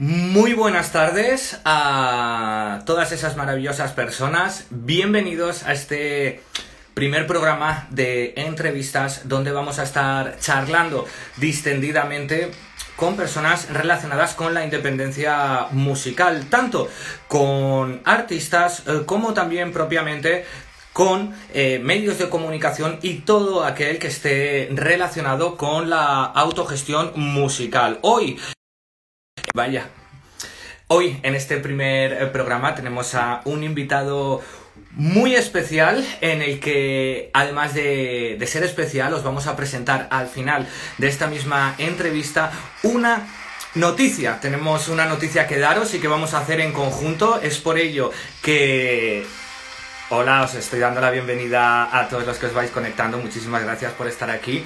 Muy buenas tardes a todas esas maravillosas personas. Bienvenidos a este primer programa de entrevistas donde vamos a estar charlando distendidamente con personas relacionadas con la independencia musical, tanto con artistas eh, como también propiamente con eh, medios de comunicación y todo aquel que esté relacionado con la autogestión musical. Hoy, vaya, hoy en este primer eh, programa tenemos a un invitado muy especial en el que además de, de, ser especial os vamos a presentar al final de esta misma entrevista una noticia. Tenemos una noticia que daros y que vamos a hacer en conjunto. Es por ello que Hola, os estoy dando la bienvenida a todos los que os vais conectando. Muchísimas gracias por estar aquí.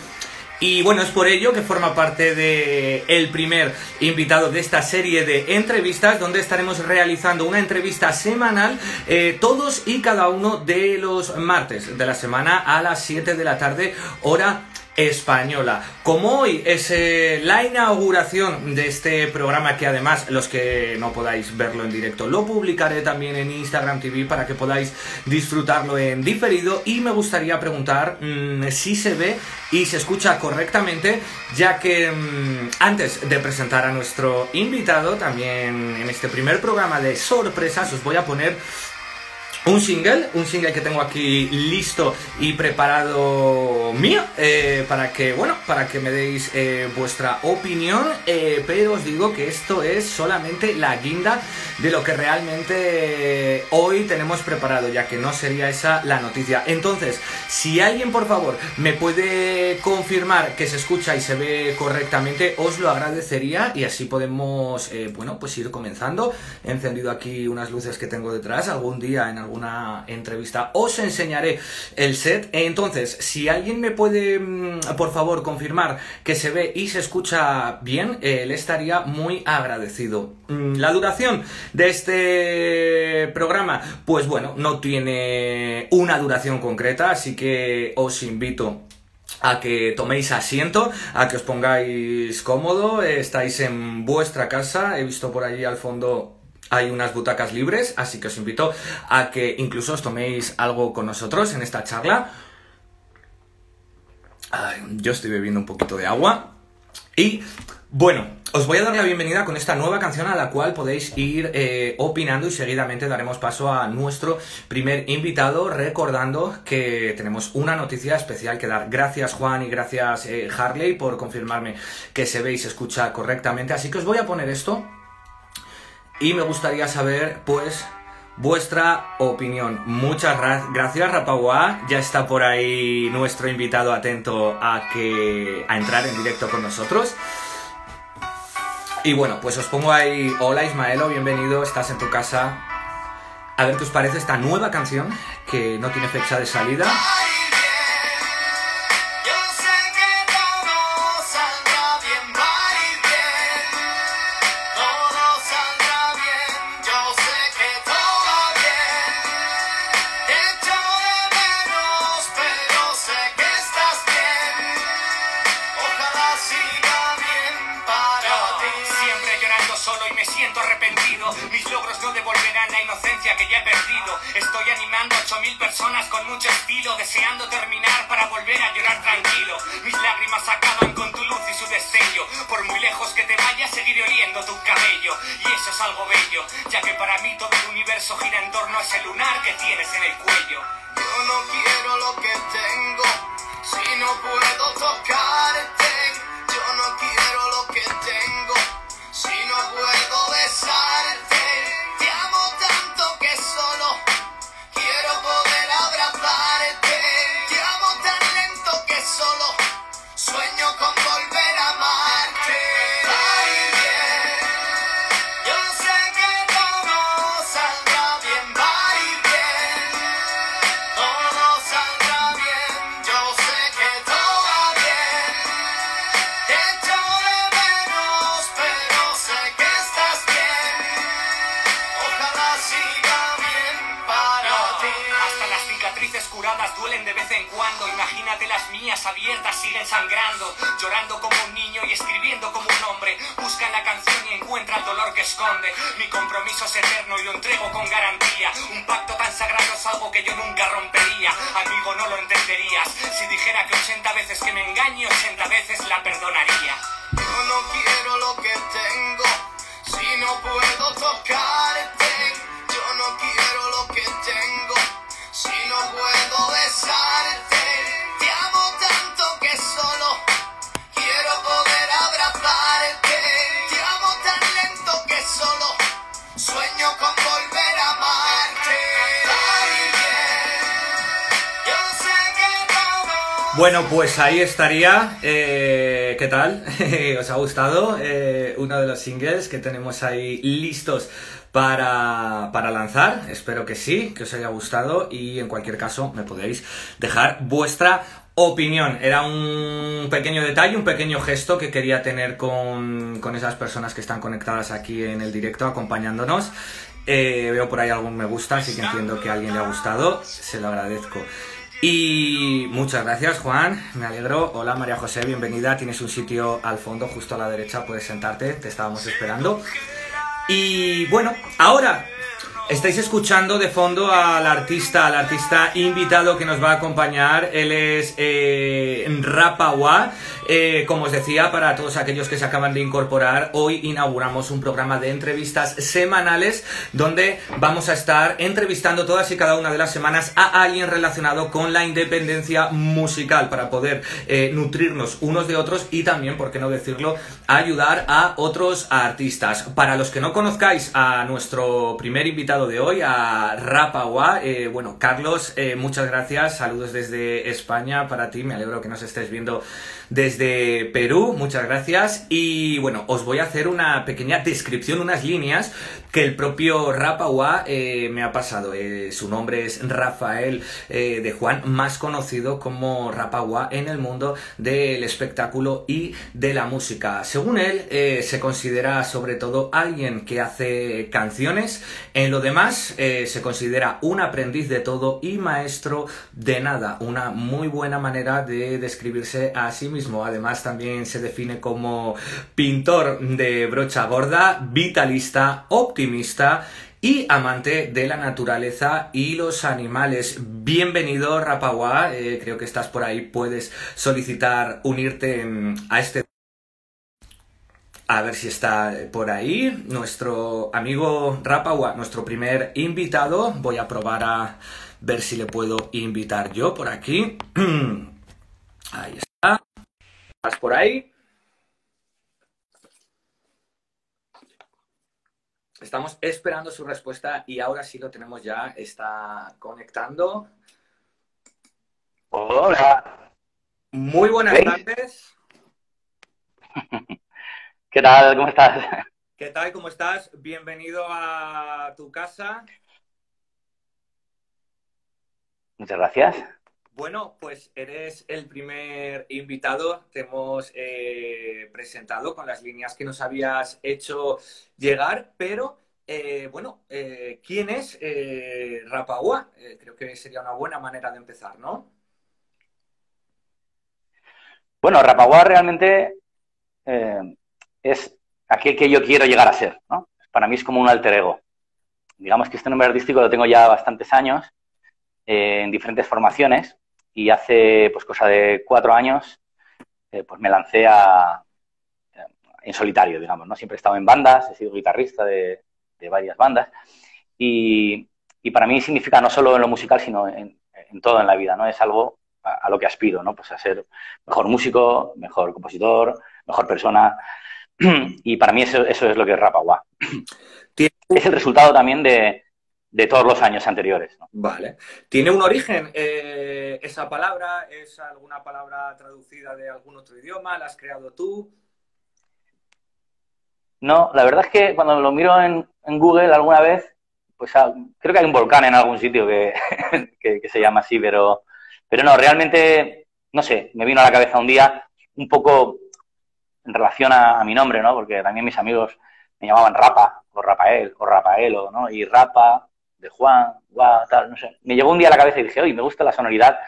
Y bueno, es por ello que forma parte de el primer invitado de esta serie de entrevistas, donde estaremos realizando una entrevista semanal eh, todos y cada uno de los martes de la semana a las 7 de la tarde, hora española. Como hoy es eh, la inauguración de este programa que además los que no podáis verlo en directo lo publicaré también en Instagram TV para que podáis disfrutarlo en diferido y me gustaría preguntar mmm, si se ve y se escucha correctamente ya que mmm, antes de presentar a nuestro invitado también en este primer programa de sorpresas os voy a poner un single, un single que tengo aquí listo y preparado mío eh, para que, bueno, para que me deis eh, vuestra opinión, eh, pero os digo que esto es solamente la guinda de lo que realmente hoy tenemos preparado, ya que no sería esa la noticia. Entonces, si alguien por favor me puede confirmar que se escucha y se ve correctamente, os lo agradecería y así podemos, bueno, pues ir comenzando. He encendido aquí unas luces que tengo detrás, algún día en algún alguna entrevista, os enseñaré el set. Entonces, si alguien me puede, por favor, confirmar que se ve y se escucha bien, eh, le estaría muy agradecido. La duración de este programa, pues bueno, no tiene una duración concreta, así que os invito a que toméis asiento, a que os pongáis cómodo, estáis en vuestra casa, he visto por allí al fondo hay unas butacas libres, así que os invito a que incluso os toméis algo con nosotros en esta charla. Yo estoy bebiendo un poquito de agua. Y bueno, os voy a dar la bienvenida con esta nueva canción a la cual podéis ir eh, opinando y seguidamente daremos paso a nuestro primer invitado recordando que tenemos una noticia especial que dar. Gracias Juan y gracias eh, Harley por confirmarme que se ve y se escucha correctamente. Así que os voy a poner esto y me gustaría saber, pues, vuestra opinión. Muchas gracias, Rapagua. Ya está por ahí nuestro invitado atento a que a entrar en directo con nosotros. Y bueno, pues os pongo ahí. Hola Ismaelo, bienvenido, estás en tu casa. A ver qué os parece esta nueva canción que no tiene fecha de salida. Deseando terminar para volver a llorar tranquilo. Mis lágrimas acaban con tu luz y su destello. Por muy lejos que te vayas, seguiré oliendo tu cabello. Y eso es algo bello, ya que para mí todo el universo gira en torno a ese lunar que tienes en el cuello. Yo no quiero lo que tengo, si no puedo tocarte. Si abiertas, siguen sangrando. Llorando como un niño y escribiendo como un hombre. Busca la canción y encuentra el dolor que esconde. Mi compromiso es eterno y lo entrego con garantía. Un pacto tan sagrado es algo que yo nunca rompería. Amigo, no lo entenderías. Si dijera que 80 veces que me engañe, 80 veces la perdonaría. Yo no quiero lo que tengo si no puedo tocarte. Yo no quiero Bueno, pues ahí estaría. Eh, ¿Qué tal? ¿Os ha gustado? Eh, uno de los singles que tenemos ahí listos para, para lanzar. Espero que sí, que os haya gustado y en cualquier caso me podéis dejar vuestra opinión. Era un pequeño detalle, un pequeño gesto que quería tener con, con esas personas que están conectadas aquí en el directo acompañándonos. Eh, veo por ahí algún me gusta, así que entiendo que a alguien le ha gustado. Se lo agradezco. Y muchas gracias, Juan. Me alegro. Hola, María José, bienvenida. Tienes un sitio al fondo, justo a la derecha. Puedes sentarte. Te estábamos esperando. Y bueno, ahora estáis escuchando de fondo al artista, al artista invitado que nos va a acompañar. Él es eh, Rapawa. Eh, como os decía, para todos aquellos que se acaban de incorporar, hoy inauguramos un programa de entrevistas semanales donde vamos a estar entrevistando todas y cada una de las semanas a alguien relacionado con la independencia musical para poder eh, nutrirnos unos de otros y también, por qué no decirlo, ayudar a otros artistas. Para los que no conozcáis a nuestro primer invitado de hoy, a Rapawa, eh, bueno, Carlos, eh, muchas gracias, saludos desde España para ti, me alegro que nos estés viendo desde Perú, muchas gracias. Y bueno, os voy a hacer una pequeña descripción, unas líneas que el propio Rapawa eh, me ha pasado. Eh, su nombre es Rafael eh, de Juan, más conocido como Rapawa en el mundo del espectáculo y de la música. Según él, se considera sobre todo alguien que hace canciones. En lo demás, se considera un aprendiz de todo y maestro de nada. Una muy buena manera de describirse a sí mismo. Además, también se define como pintor de brocha gorda, vitalista, optimista y amante de la naturaleza y los animales. Bienvenido, Rapawa. Eh, creo que estás por ahí. Puedes solicitar unirte mm, a este. A ver si está por ahí. Nuestro amigo Rapawa, nuestro primer invitado. Voy a probar a ver si le puedo invitar yo por aquí. Ahí está. ¿Estás por ahí? Estamos esperando su respuesta y ahora sí lo tenemos ya. Está conectando. Hola, Muy buenas tardes. ¿qué tal? ¿Cómo estás? ¿Qué tal? ¿Cómo estás? Bienvenido a tu casa. Muchas gracias. Bueno, pues eres el primer invitado. Te hemos eh, presentado con las líneas que nos habías hecho llegar, pero eh, bueno, eh, ¿quién es Rapaua? Eh, creo que sería una buena manera de empezar, ¿no? Bueno, Rapaguá realmente es aquel que yo quiero llegar a ser, ¿no? Para mí es como un alter ego. Digamos que este nombre artístico lo tengo ya bastantes años, en diferentes formaciones, y hace pues cosa de cuatro años eh, pues me lancé a, en solitario, digamos, ¿no? Siempre he estado en bandas, he sido guitarrista de, de varias bandas, y, y para mí significa no solo en lo musical, sino en, en todo en la vida, ¿no? Es algo a, a lo que aspiro, ¿no? Pues a ser mejor músico, mejor compositor, mejor persona. Y para mí eso, eso es lo que es Rapaguá. Tiene- Es el resultado también de, de todos los años anteriores. ¿no? Vale. ¿Tiene un origen eh, esa palabra? ¿Es alguna palabra traducida de algún otro idioma? ¿La has creado tú? No, la verdad es que cuando lo miro en, en Google alguna vez, pues ah, creo que hay un volcán en algún sitio que, que, que se llama así, pero, pero no, realmente, no sé, me vino a la cabeza un día un poco en relación a, a mi nombre, ¿no? Porque también mis amigos me llamaban Rapa, o Rafael, o Rafaelo, ¿no? Y Rapa, de Juan, guau, tal, no sé. Me llegó un día a la cabeza y dije, oye, me gusta la sonoridad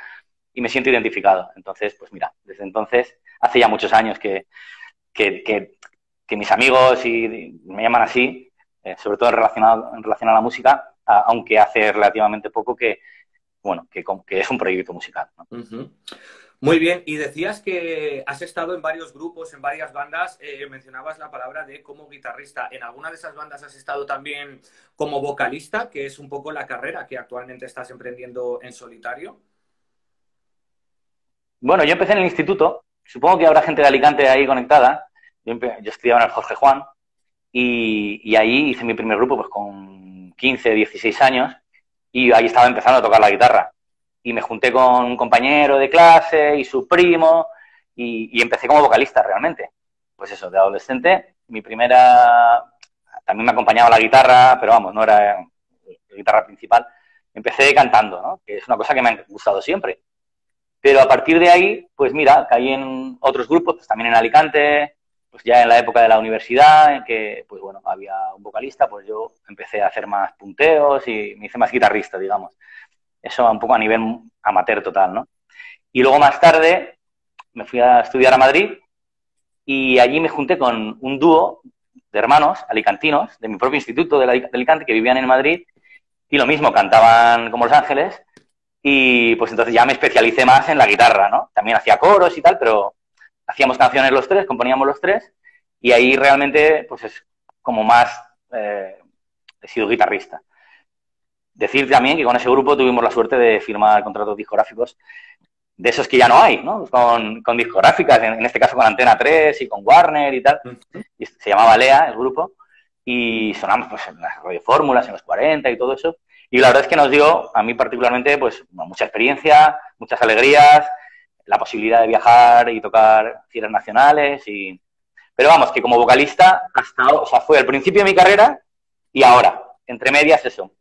y me siento identificado. Entonces, pues mira, desde entonces, hace ya muchos años que, que, que, mis amigos y me llaman así eh, sobre todo relación, en relación a la música, aunque hace relativamente poco que, bueno, que, es un proyecto musical. Muy bien, y decías que has estado en varios grupos, en varias bandas, eh, mencionabas la palabra de como guitarrista. ¿En alguna de esas bandas has estado también como vocalista, que es un poco la carrera que actualmente estás emprendiendo en solitario? Bueno, yo empecé en el instituto, supongo que habrá gente de Alicante ahí conectada. Yo, yo estudiaba en el Jorge Juan y, y ahí hice mi primer grupo pues con 15, 16 años y ahí estaba empezando a tocar la guitarra. Y me junté con un compañero de clase y su primo y, y empecé como vocalista realmente. Pues eso, de adolescente, mi primera... También me acompañaba la guitarra, pero vamos, no era la guitarra principal. Empecé cantando, ¿no? Que es una cosa que me ha gustado siempre. Pero a partir de ahí, pues mira, caí en otros grupos, pues también en Alicante, pues ya en la época de la universidad, en que, pues bueno, había un vocalista, pues yo empecé a hacer más punteos y me hice más guitarrista, digamos. Eso un poco a nivel amateur total, ¿no? Y luego más tarde me fui a estudiar a Madrid y allí me junté con un dúo de hermanos alicantinos de mi propio instituto de, Alicante que vivían en Madrid y lo mismo, cantaban como Los Ángeles y pues entonces ya me especialicé más en la guitarra, ¿no? También hacía coros y tal, pero hacíamos canciones los tres, componíamos los tres, y ahí realmente pues es como más eh, he sido guitarrista. Decir también que con ese grupo tuvimos la suerte de firmar contratos discográficos de esos que ya no hay, ¿no? Con, con discográficas, en, en este caso con Antena 3 y con Warner y tal. Y se llamaba Lea el grupo y sonamos pues en las radiofórmulas, en los 40 y todo eso. Y la verdad es que nos dio, a mí particularmente, pues mucha experiencia, muchas alegrías, la posibilidad de viajar y tocar giras nacionales y... Pero vamos, que como vocalista, hasta, o sea, fue al principio de mi carrera y ahora, entre medias eso,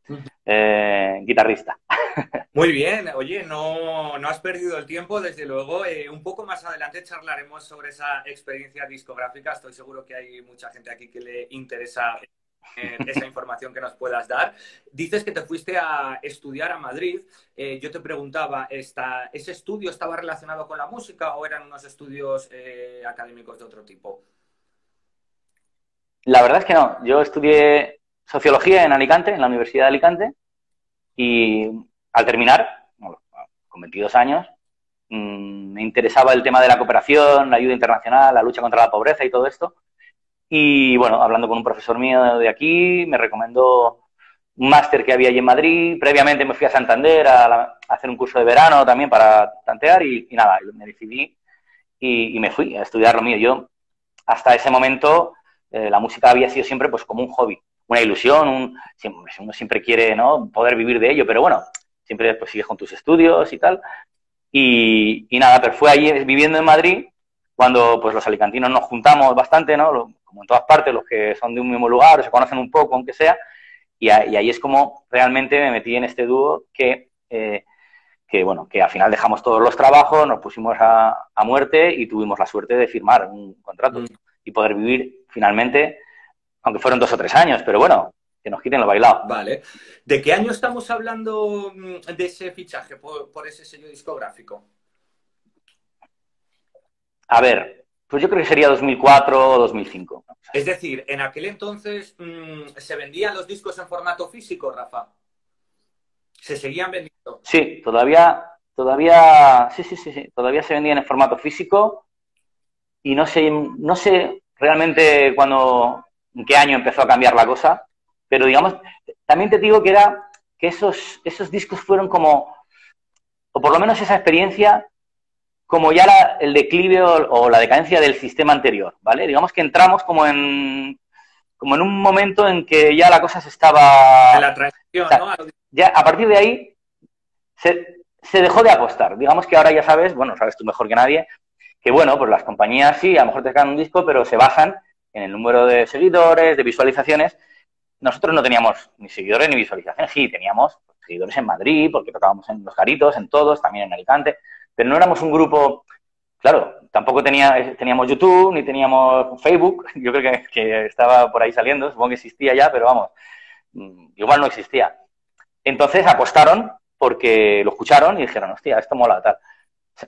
eh, guitarrista. Muy bien, oye, no, no has perdido el tiempo, desde luego. Eh, un poco más adelante charlaremos sobre esa experiencia discográfica. Estoy seguro que hay mucha gente aquí que le interesa eh, esa información que nos puedas dar. Dices que te fuiste a estudiar a Madrid. Eh, yo te preguntaba, ¿esta, ¿ese estudio estaba relacionado con la música o eran unos estudios académicos de otro tipo? La verdad es que no. Yo estudié sociología en Alicante, en la Universidad de Alicante, y al terminar, con 22 años, mmm, me interesaba el tema de la cooperación, la ayuda internacional, la lucha contra la pobreza y todo esto. Y bueno, hablando con un profesor mío de aquí, me recomendó un máster que había allí en Madrid. Previamente me fui a Santander a, hacer un curso de verano también para tantear y, y nada, me decidí y, y, me fui a estudiar lo mío. Yo, hasta ese momento, eh, la música había sido siempre pues como un hobby, una ilusión, un, uno siempre quiere ¿no? poder vivir de ello, pero bueno, siempre pues sigues con tus estudios y tal. Y, y nada, pero fue allí viviendo en Madrid cuando pues los alicantinos nos juntamos bastante, ¿no? Como en todas partes, los que son de un mismo lugar se conocen un poco, aunque sea, y, a, y ahí es como realmente me metí en este dúo que, eh, que, bueno, que al final dejamos todos los trabajos, nos pusimos a, a muerte y tuvimos la suerte de firmar un contrato mm. y poder vivir finalmente, aunque fueron dos o tres años, pero bueno, que nos quiten lo bailado. Vale. ¿De qué año estamos hablando mm, de ese fichaje por, por ese sello discográfico? A ver, pues yo creo que sería 2004 o 2005. Es decir, en aquel entonces mmm, se vendían los discos en formato físico, Rafa. Se seguían vendiendo. Sí, todavía, todavía, sí, sí, sí, sí, todavía se vendían en formato físico y no sé, no sé realmente cuándo, en qué año empezó a cambiar la cosa, pero digamos, también te digo que era que esos, esos discos fueron como, o por lo menos esa experiencia como ya la, el declive o, o, la decadencia del sistema anterior, ¿vale? Digamos que entramos como en, como en un momento en que ya la cosa se estaba... La o sea, ¿no? Ya a partir de ahí se, se, dejó de apostar. Digamos que ahora ya sabes, bueno, sabes tú mejor que nadie, que bueno, pues las compañías sí, a lo mejor te sacan un disco, pero se basan en el número de seguidores, de visualizaciones. Nosotros no teníamos ni seguidores ni visualizaciones, sí, teníamos seguidores en Madrid, porque tocábamos en Los Garitos, en todos, también en Alicante, pero no éramos un grupo, claro, tampoco tenía, teníamos YouTube, ni teníamos Facebook, yo creo que, que, estaba por ahí saliendo, supongo que existía ya, pero vamos, mm, igual no existía. Entonces apostaron porque lo escucharon y dijeron, hostia, esto mola, tal.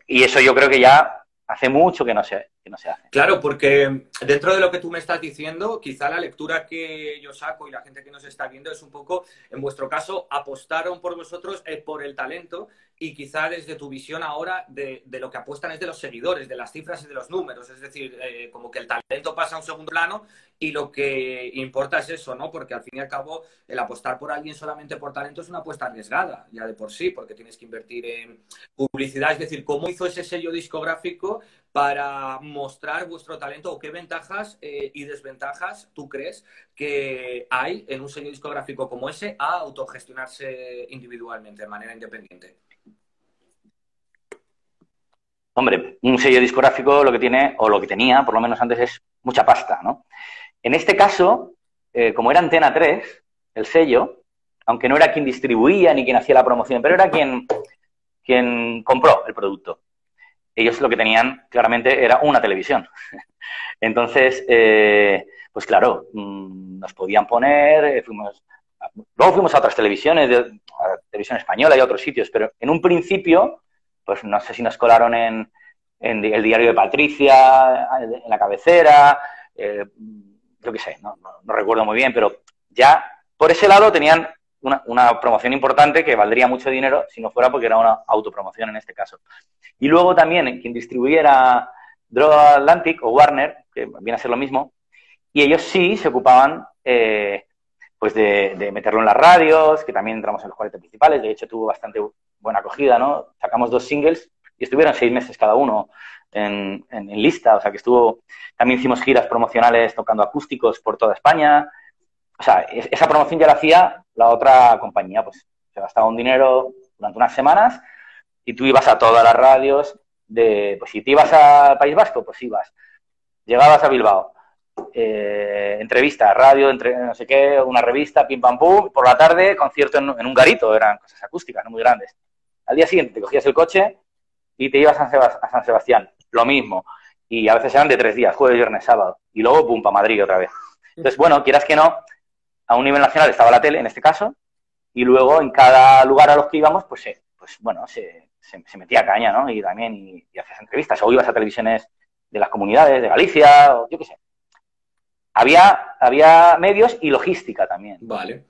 Y eso yo creo que ya hace mucho que no se, que no se hace. Claro, porque dentro de lo que tú me estás diciendo, quizá la lectura que yo saco y la gente que nos está viendo es un poco, en vuestro caso, apostaron por vosotros eh, por el talento y quizá desde tu visión ahora de, lo que apuestan es de los seguidores, de las cifras y de los números. Es decir, eh, como que el talento pasa a un segundo plano y lo que importa es eso, ¿no? Porque al fin y al cabo el apostar por alguien solamente por talento es una apuesta arriesgada, ya de por sí, porque tienes que invertir en publicidad. Es decir, ¿cómo hizo ese sello discográfico para mostrar vuestro talento o qué ventajas eh, y desventajas tú crees que hay en un sello discográfico como ese a autogestionarse individualmente, de manera independiente? Hombre, un sello discográfico lo que tiene, o lo que tenía, por lo menos antes, es mucha pasta, ¿no? En este caso, eh, como era Antena 3, el sello, aunque no era quien distribuía ni quien hacía la promoción, pero era quien, quien compró el producto. Ellos lo que tenían claramente era una televisión. Entonces, eh, pues claro, mm, nos podían poner, eh, fuimos, luego fuimos a otras televisiones, a televisión española y a otros sitios, pero en un principio pues no sé si nos colaron en, el diario de Patricia, en la cabecera, eh, yo qué sé, no, no, recuerdo muy bien, pero ya por ese lado tenían una, una, promoción importante que valdría mucho dinero si no fuera porque era una autopromoción en este caso. Y luego también quien distribuyera Droga Atlantic o Warner, que viene a ser lo mismo, y ellos sí se ocupaban eh, pues de, de, meterlo en las radios, que también entramos en los 40 principales, de hecho tuvo bastante buena acogida, ¿no? Sacamos dos singles y estuvieron seis meses cada uno en, en, en, lista, o sea que estuvo, también hicimos giras promocionales tocando acústicos por toda España, o sea, esa promoción ya la hacía la otra compañía, pues se gastaba un dinero durante unas semanas y tú ibas a todas las radios de, pues si te ibas al País Vasco, pues ibas, llegabas a Bilbao, eh, entrevista, radio, entre, no sé qué, una revista, pim pam pum, por la tarde concierto en, un garito, eran cosas acústicas, no muy grandes. Al día siguiente te cogías el coche y te ibas a San, a San Sebastián, lo mismo. Y a veces eran de tres días, jueves, viernes, sábado. Y luego, pum, para Madrid otra vez. Entonces, bueno, quieras que no, a un nivel nacional estaba la tele, en este caso, y luego en cada lugar a los que íbamos, pues, se, pues bueno, se, se, se metía caña, ¿no? Y también, y, y hacías entrevistas, o ibas a televisiones de las comunidades, de Galicia, o yo qué sé. Había, había medios y logística también. Vale.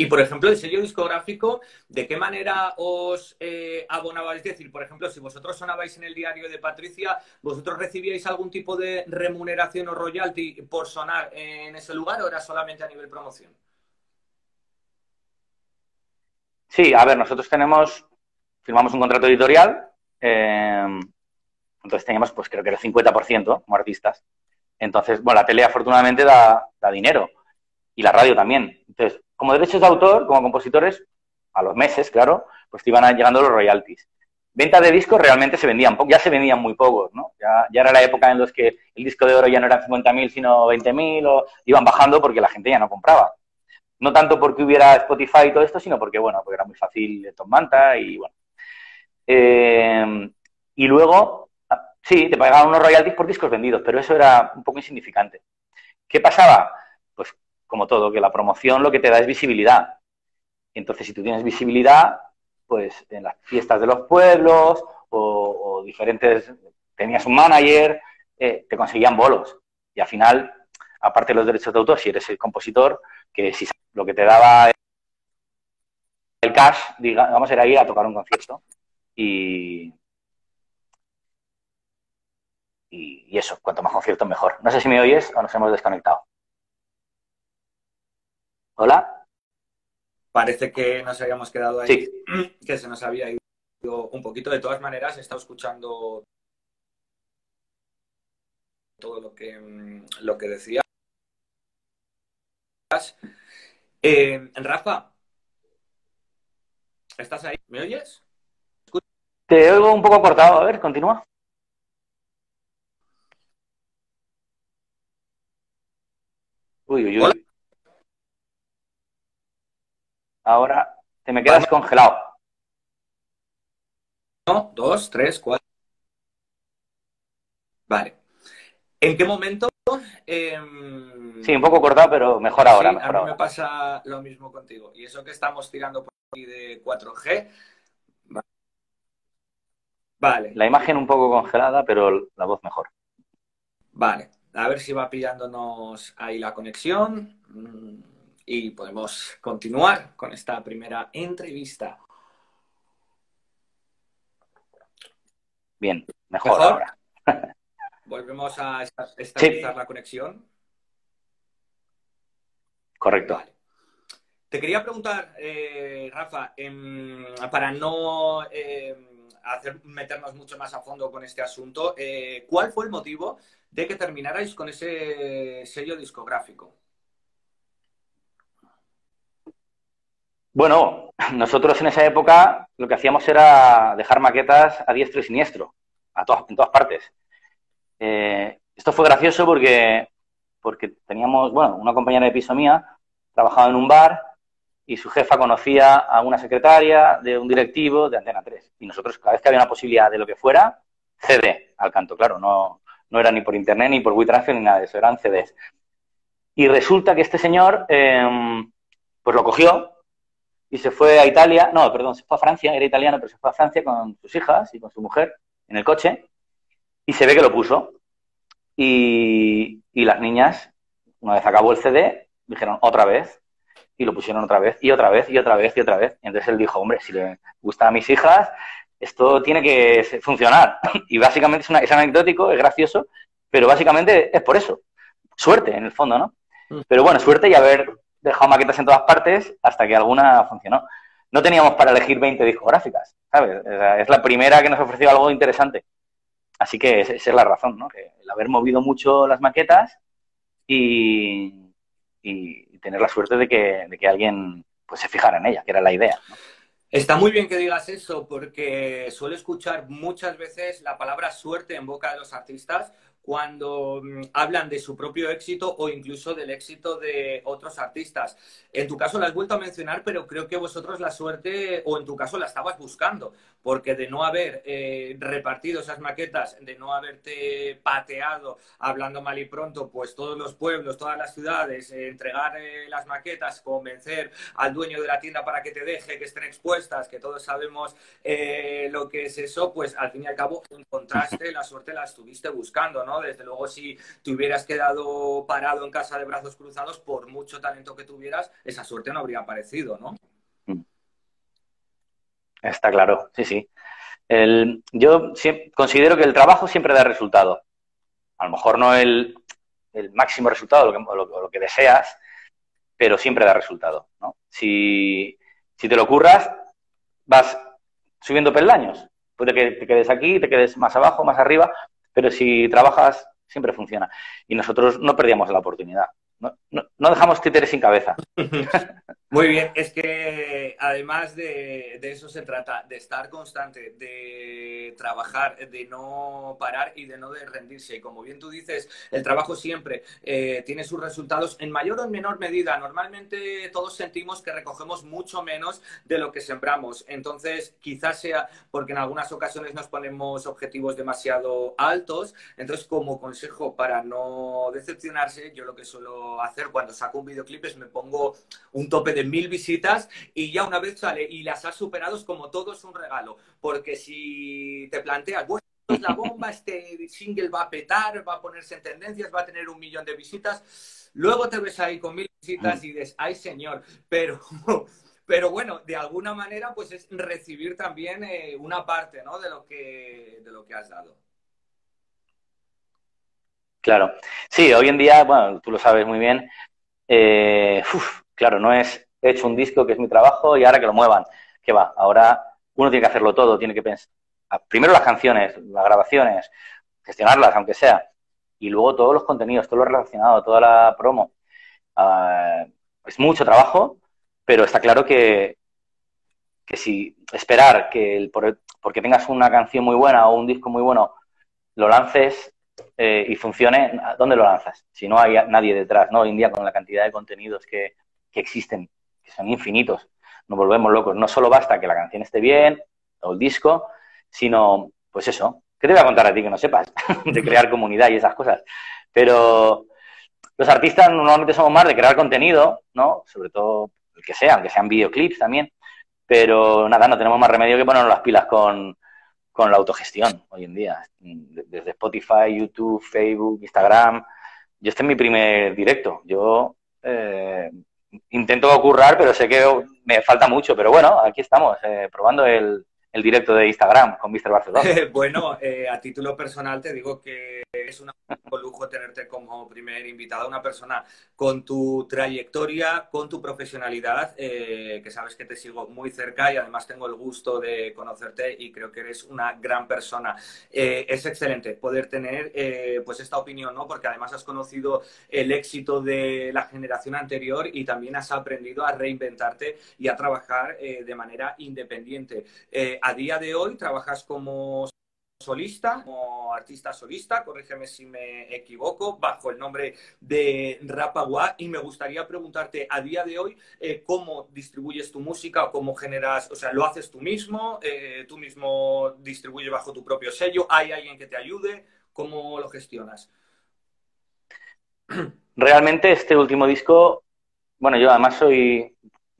Y, por ejemplo, el sello discográfico, ¿de qué manera os eh, abonabais? Es decir, por ejemplo, si vosotros sonabais en el diario de Patricia, ¿vosotros recibíais algún tipo de remuneración o royalty por sonar en ese lugar o era solamente a nivel promoción? Sí, a ver, nosotros tenemos, firmamos un contrato editorial, eh, entonces teníamos, pues creo que el 50% como artistas. Entonces, bueno, la tele afortunadamente da, da, dinero y la radio también. Entonces, como derechos de autor, como compositores, a los meses, claro, pues te iban llegando los royalties. Venta de discos realmente se vendían, ya se vendían muy pocos, ¿no? Ya, era la época en los que el disco de oro ya no eran 50.000, sino 20.000, o iban bajando porque la gente ya no compraba. No tanto porque hubiera Spotify y todo esto, sino porque, bueno, porque era muy fácil Tom Manta y, bueno. Eh, y luego, Sí, te pagaban unos royalties por discos vendidos, pero eso era un poco insignificante. ¿Qué pasaba? Como todo, que la promoción lo que te da es visibilidad. Entonces, si tú tienes visibilidad, pues en las fiestas de los pueblos o, o diferentes, tenías un manager, eh, te conseguían bolos. Y al final, aparte de los derechos de autor, si eres el compositor, que si lo que te daba el cash, digamos, era ir a tocar un concierto. Y, y, y, eso, cuanto más conciertos mejor. No sé si me oyes o nos hemos desconectado. ¿Hola? Parece que nos habíamos quedado ahí, sí. que se nos había ido un poquito. De todas maneras, he estado escuchando todo lo que, lo que decías. Eh, Rafa, ¿estás ahí? ¿Me oyes? Te oigo un poco cortado. A ver, continúa. Uy, uy, uy. Hola. Ahora te me quedas congelado. Uno, dos, tres, cuatro. Vale. ¿En qué momento? Eh... Sí, un poco cortado, pero mejor ahora. Sí, mejor a mí ahora. me pasa lo mismo contigo. Y eso que estamos tirando por aquí de 4G. Vale. La imagen un poco congelada, pero la voz mejor. Vale, a ver si va pillándonos ahí la conexión mm, y podemos continuar con esta primera entrevista. Bien, mejor, ¿Mejor? ahora. Volvemos a esta- estabilizar la conexión. Correcto. Vale. Te quería preguntar, eh, Rafa, em, para no hacer, meternos mucho más a fondo con este asunto, eh, ¿cuál fue el motivo de que terminarais con ese sello discográfico? Bueno, nosotros en esa época lo que hacíamos era dejar maquetas a diestro y siniestro, a todas, en todas partes. Eh, esto fue gracioso porque, porque teníamos, bueno, una compañera de piso mía trabajaba en un bar y su jefa conocía a una secretaria de un directivo de Antena 3. Y nosotros, cada vez que había una posibilidad de lo que fuera, CD al canto, claro, no, no era ni por internet, ni por WeTransfer, ni nada de eso, eran CDs. Y resulta que este señor, eh, pues lo cogió y se fue a Italia, no, perdón, se fue a Francia, era italiano, pero se fue a Francia con sus hijas y con su mujer en el coche y se ve que lo puso. Y, y las niñas, una vez acabó el CD, dijeron otra vez y lo pusieron otra vez y otra vez y otra vez y otra vez. Y entonces él dijo, hombre, si le gusta a mis hijas, esto tiene que funcionar. Y básicamente es, una- es anecdótico, es gracioso, pero básicamente es por eso. Suerte, en el fondo, ¿no? Mm. Pero bueno, suerte y haber dejado maquetas en todas partes hasta que alguna funcionó. No teníamos para elegir 20 discográficas, ¿sabes? Es la primera que nos ofreció algo interesante. Así que esa es la razón, ¿no? El haber movido mucho las maquetas y, y tener la suerte de que, de que alguien pues se fijara en ella, que era la idea. Está muy bien que digas eso porque suelo escuchar muchas veces la palabra suerte en boca de los artistas cuando mm, hablan de su propio éxito o incluso del éxito de otros artistas. En tu caso la has vuelto a mencionar, pero creo que vosotros la suerte, o en tu caso la estabas buscando, porque de no haber eh, repartido esas maquetas, de no haberte pateado, hablando mal y pronto, pues todos los pueblos, todas las ciudades, eh, entregar eh, las maquetas, convencer al dueño de la tienda para que te deje, que estén expuestas, que todos sabemos eh, lo que es eso, pues al fin y al cabo la suerte, la estuviste buscando, ¿no? Desde luego, si te hubieras quedado parado en casa de brazos cruzados, por mucho talento que tuvieras, esa suerte no habría aparecido, ¿no? Está claro, sí, sí. Yo considero que el trabajo siempre da resultado. A lo mejor no el, máximo resultado, lo que, lo, lo que deseas, pero siempre da resultado. ¿no? Si, si te lo curras, vas subiendo peldaños. Puede que te quedes aquí, te quedes más abajo, más arriba, pero si trabajas, siempre funciona. Y nosotros no perdíamos la oportunidad. No, no, dejamos títeres sin cabeza. Muy bien, es que además de, de, eso se trata, de estar constante, de trabajar, de no parar y de no rendirse. Y como bien tú dices, el trabajo siempre eh, tiene sus resultados en mayor o en menor medida. Normalmente todos sentimos que recogemos mucho menos de lo que sembramos. Entonces, quizás sea porque en algunas ocasiones nos ponemos objetivos demasiado altos. Entonces, como consejo para no decepcionarse, yo lo que suelo hacer cuando saco un videoclip es me pongo un tope de mil visitas y ya una vez sale y las has superado es como todo es un regalo. Porque si te planteas, bueno, es la bomba, este single va a petar, va a ponerse en tendencias, va a tener un millón de visitas, luego te ves ahí con mil visitas y dices, ay señor, pero... Pero bueno, de alguna manera, pues es recibir también eh, una parte ¿no? de, lo que, de lo que has dado. Claro. Sí, hoy en día, bueno, tú lo sabes muy bien, eh, claro, no es he hecho un disco que es mi trabajo y ahora que lo muevan. ¿Qué va? Ahora uno tiene que hacerlo todo, tiene que pensar. Primero las canciones, las grabaciones, gestionarlas, aunque sea. Y luego todos los contenidos, todo lo relacionado, toda la promo. Uh, es mucho trabajo, pero está claro que, que si esperar que el, por, porque tengas una canción muy buena o un disco muy bueno, lo lances eh, y funcione, ¿dónde lo lanzas? Si no hay nadie detrás, ¿no? Hoy en día con la cantidad de contenidos que, que existen, que son infinitos, nos volvemos locos. No solo basta que la canción esté bien o el disco, sino, pues eso, ¿qué te voy a contar a ti que no sepas? de crear comunidad y esas cosas. Pero los artistas normalmente somos más de crear contenido, ¿no? Sobre todo el que sea, aunque sean videoclips también. Pero nada, no tenemos más remedio que ponernos las pilas con, con la autogestión hoy en día. Desde Spotify, YouTube, Facebook, Instagram. Yo este es mi primer directo. Yo eh, intento currar, pero sé que me falta mucho. Pero bueno, aquí estamos, eh, probando el, el directo de Instagram con Mr. Barcelona. bueno, eh, a título personal te digo que es un lujo tenerte como primer invitado, una persona con tu trayectoria, con tu profesionalidad, eh, que sabes que te sigo muy cerca y además tengo el gusto de conocerte y creo que eres una gran persona. Eh, es excelente poder tener pues esta opinión, ¿no? Porque además has conocido el éxito de la generación anterior y también has aprendido a reinventarte y a trabajar de manera independiente a día de hoy trabajas como solista, como artista solista, corrígeme si me equivoco, bajo el nombre de Rapagua y me gustaría preguntarte a día de hoy eh, cómo distribuyes tu música o cómo generas, o sea, lo haces tú mismo, eh, tú mismo distribuyes bajo tu propio sello, hay alguien que te ayude, ¿cómo lo gestionas? Realmente este último disco, bueno, yo además soy,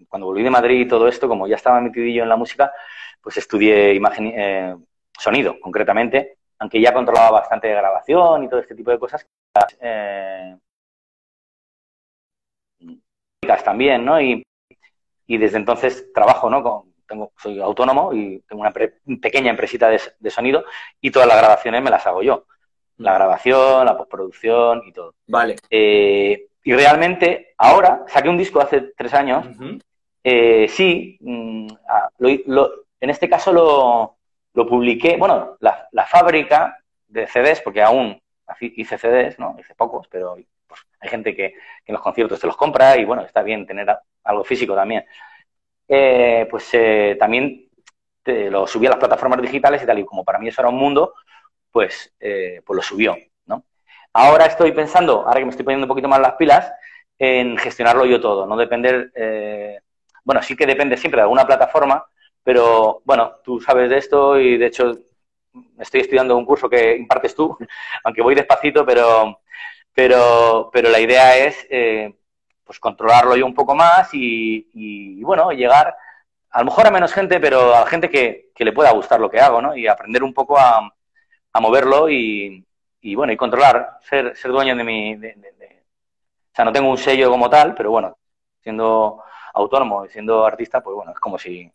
cuando volví de Madrid y todo esto, como ya estaba metidillo en la música, pues estudié imagen, eh, sonido, concretamente, aunque ya controlaba bastante de grabación y todo este tipo de cosas. Eh, también, ¿no? Y, desde entonces trabajo, ¿no? tengo, soy autónomo y tengo una pequeña empresita de, sonido y todas las grabaciones me las hago yo. La grabación, la postproducción y todo. Vale. Eh, y realmente, ahora, saqué un disco hace tres años. sí, mm, ah, lo, en este caso lo, lo publiqué, bueno, la, la, fábrica de CDs, porque aún hice CDs, ¿no? Hice pocos, pero pues, hay gente que, en los conciertos te los compra y bueno, está bien tener algo físico también. Eh, pues eh, también lo subí a las plataformas digitales y tal, y como para mí eso era un mundo, pues, eh, pues lo subió, ¿no? Ahora estoy pensando, ahora que me estoy poniendo un poquito más las pilas, en gestionarlo yo todo, no depender, bueno, sí que depende siempre de alguna plataforma, pero bueno, tú sabes de esto y de hecho estoy estudiando un curso que impartes tú, aunque voy despacito, pero, pero, pero la idea es eh, pues controlarlo yo un poco más y, bueno, llegar a lo mejor a menos gente, pero a gente que, le pueda gustar lo que hago, ¿no? Y aprender un poco a, moverlo y, bueno, y controlar, ser, ser dueño de mi... o sea, no tengo un sello como tal, pero bueno, siendo autónomo y siendo artista, pues bueno, es como si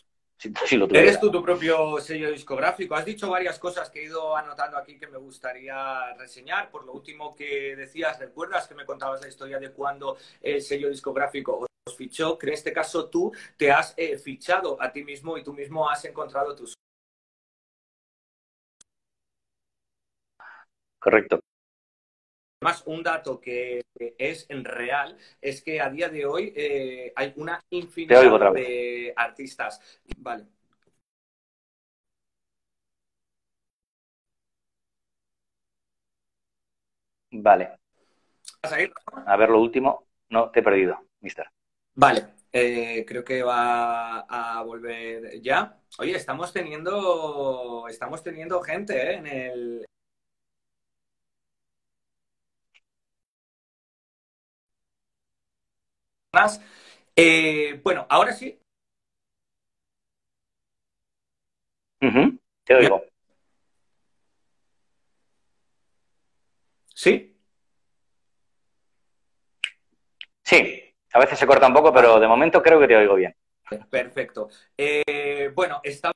Eres tú tu propio sello discográfico. Has dicho varias cosas que he ido anotando aquí que me gustaría reseñar. Por lo último que decías, ¿recuerdas que me contabas la historia de cuando el sello discográfico os fichó? Que en este caso tú te has eh, fichado a ti mismo y tú mismo has encontrado tus. Correcto. Además, un dato que es real es que a día de hoy eh, hay una infinidad de artistas. Vale. Vale. ¿Vas a ir? A ver lo último. No, te he perdido, mister. Vale, eh, creo que va a volver ya. Oye, estamos teniendo, estamos teniendo gente eh, en el, Eh, bueno, ahora sí. Te oigo. ¿Sí? Sí, a veces se corta un poco, pero de momento creo que te oigo bien. Perfecto. Eh, bueno, estaba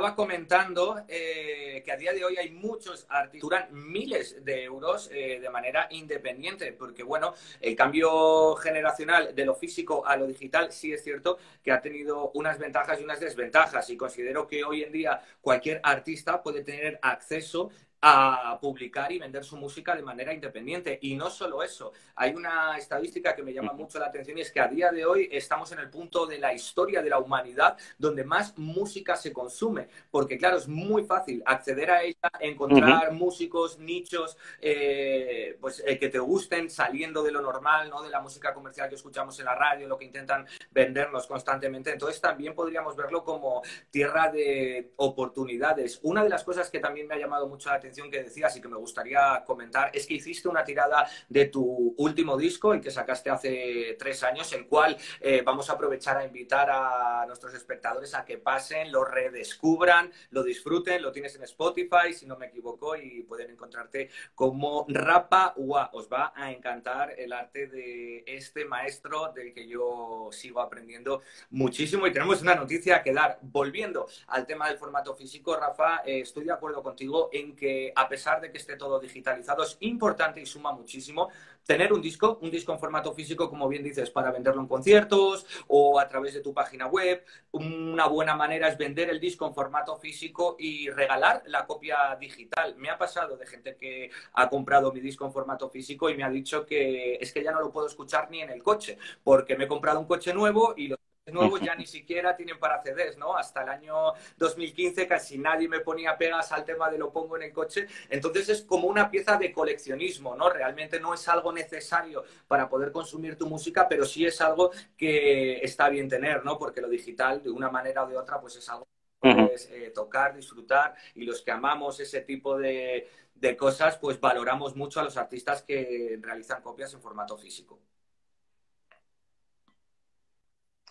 estaba comentando eh, que a día de hoy hay muchos artistas miles de euros eh, de manera independiente, porque bueno, el cambio generacional de lo físico a lo digital sí es cierto que ha tenido unas ventajas y unas desventajas y considero que hoy en día cualquier artista puede tener acceso a publicar y vender su música de manera independiente. Y no solo eso, hay una estadística que me llama mucho la atención y es que a día de hoy estamos en el punto de la historia de la humanidad donde más música se consume, porque claro, es muy fácil acceder a ella, encontrar músicos, nichos, eh, pues eh, que te gusten saliendo de lo normal, ¿no? De la música comercial que escuchamos en la radio, lo que intentan vendernos constantemente. Entonces también podríamos verlo como tierra de oportunidades. Una de las cosas que también me ha llamado mucho la atención atención que decías y que me gustaría comentar es que hiciste una tirada de tu último disco, el que sacaste hace tres años, el cual eh, vamos a aprovechar a invitar a nuestros espectadores a que pasen, lo redescubran, lo disfruten, lo tienes en Spotify, si no me equivoco, y pueden encontrarte como Rapa Ua. Os va a encantar el arte de este maestro del que yo sigo aprendiendo muchísimo y tenemos una noticia que dar. Volviendo al tema del formato físico, Rafa, eh, estoy de acuerdo contigo en que a pesar de que esté todo digitalizado, es importante y suma muchísimo tener un disco, un disco en formato físico, como bien dices, para venderlo en conciertos o a través de tu página web. Una buena manera es vender el disco en formato físico y regalar la copia digital. Me ha pasado de gente que ha comprado mi disco en formato físico y me ha dicho que es que ya no lo puedo escuchar ni en el coche, porque me he comprado un coche nuevo y lo nuevos ya ni siquiera tienen para CDs, ¿no? Hasta el año 2015 casi nadie me ponía pegas al tema de lo pongo en el coche. Entonces es como una pieza de coleccionismo, ¿no? Realmente no es algo necesario para poder consumir tu música, pero sí es algo que está bien tener, ¿no? Porque lo digital, de una manera o de otra, pues es algo que puedes eh, tocar, disfrutar y los que amamos ese tipo de, de cosas, pues valoramos mucho a los artistas que realizan copias en formato físico.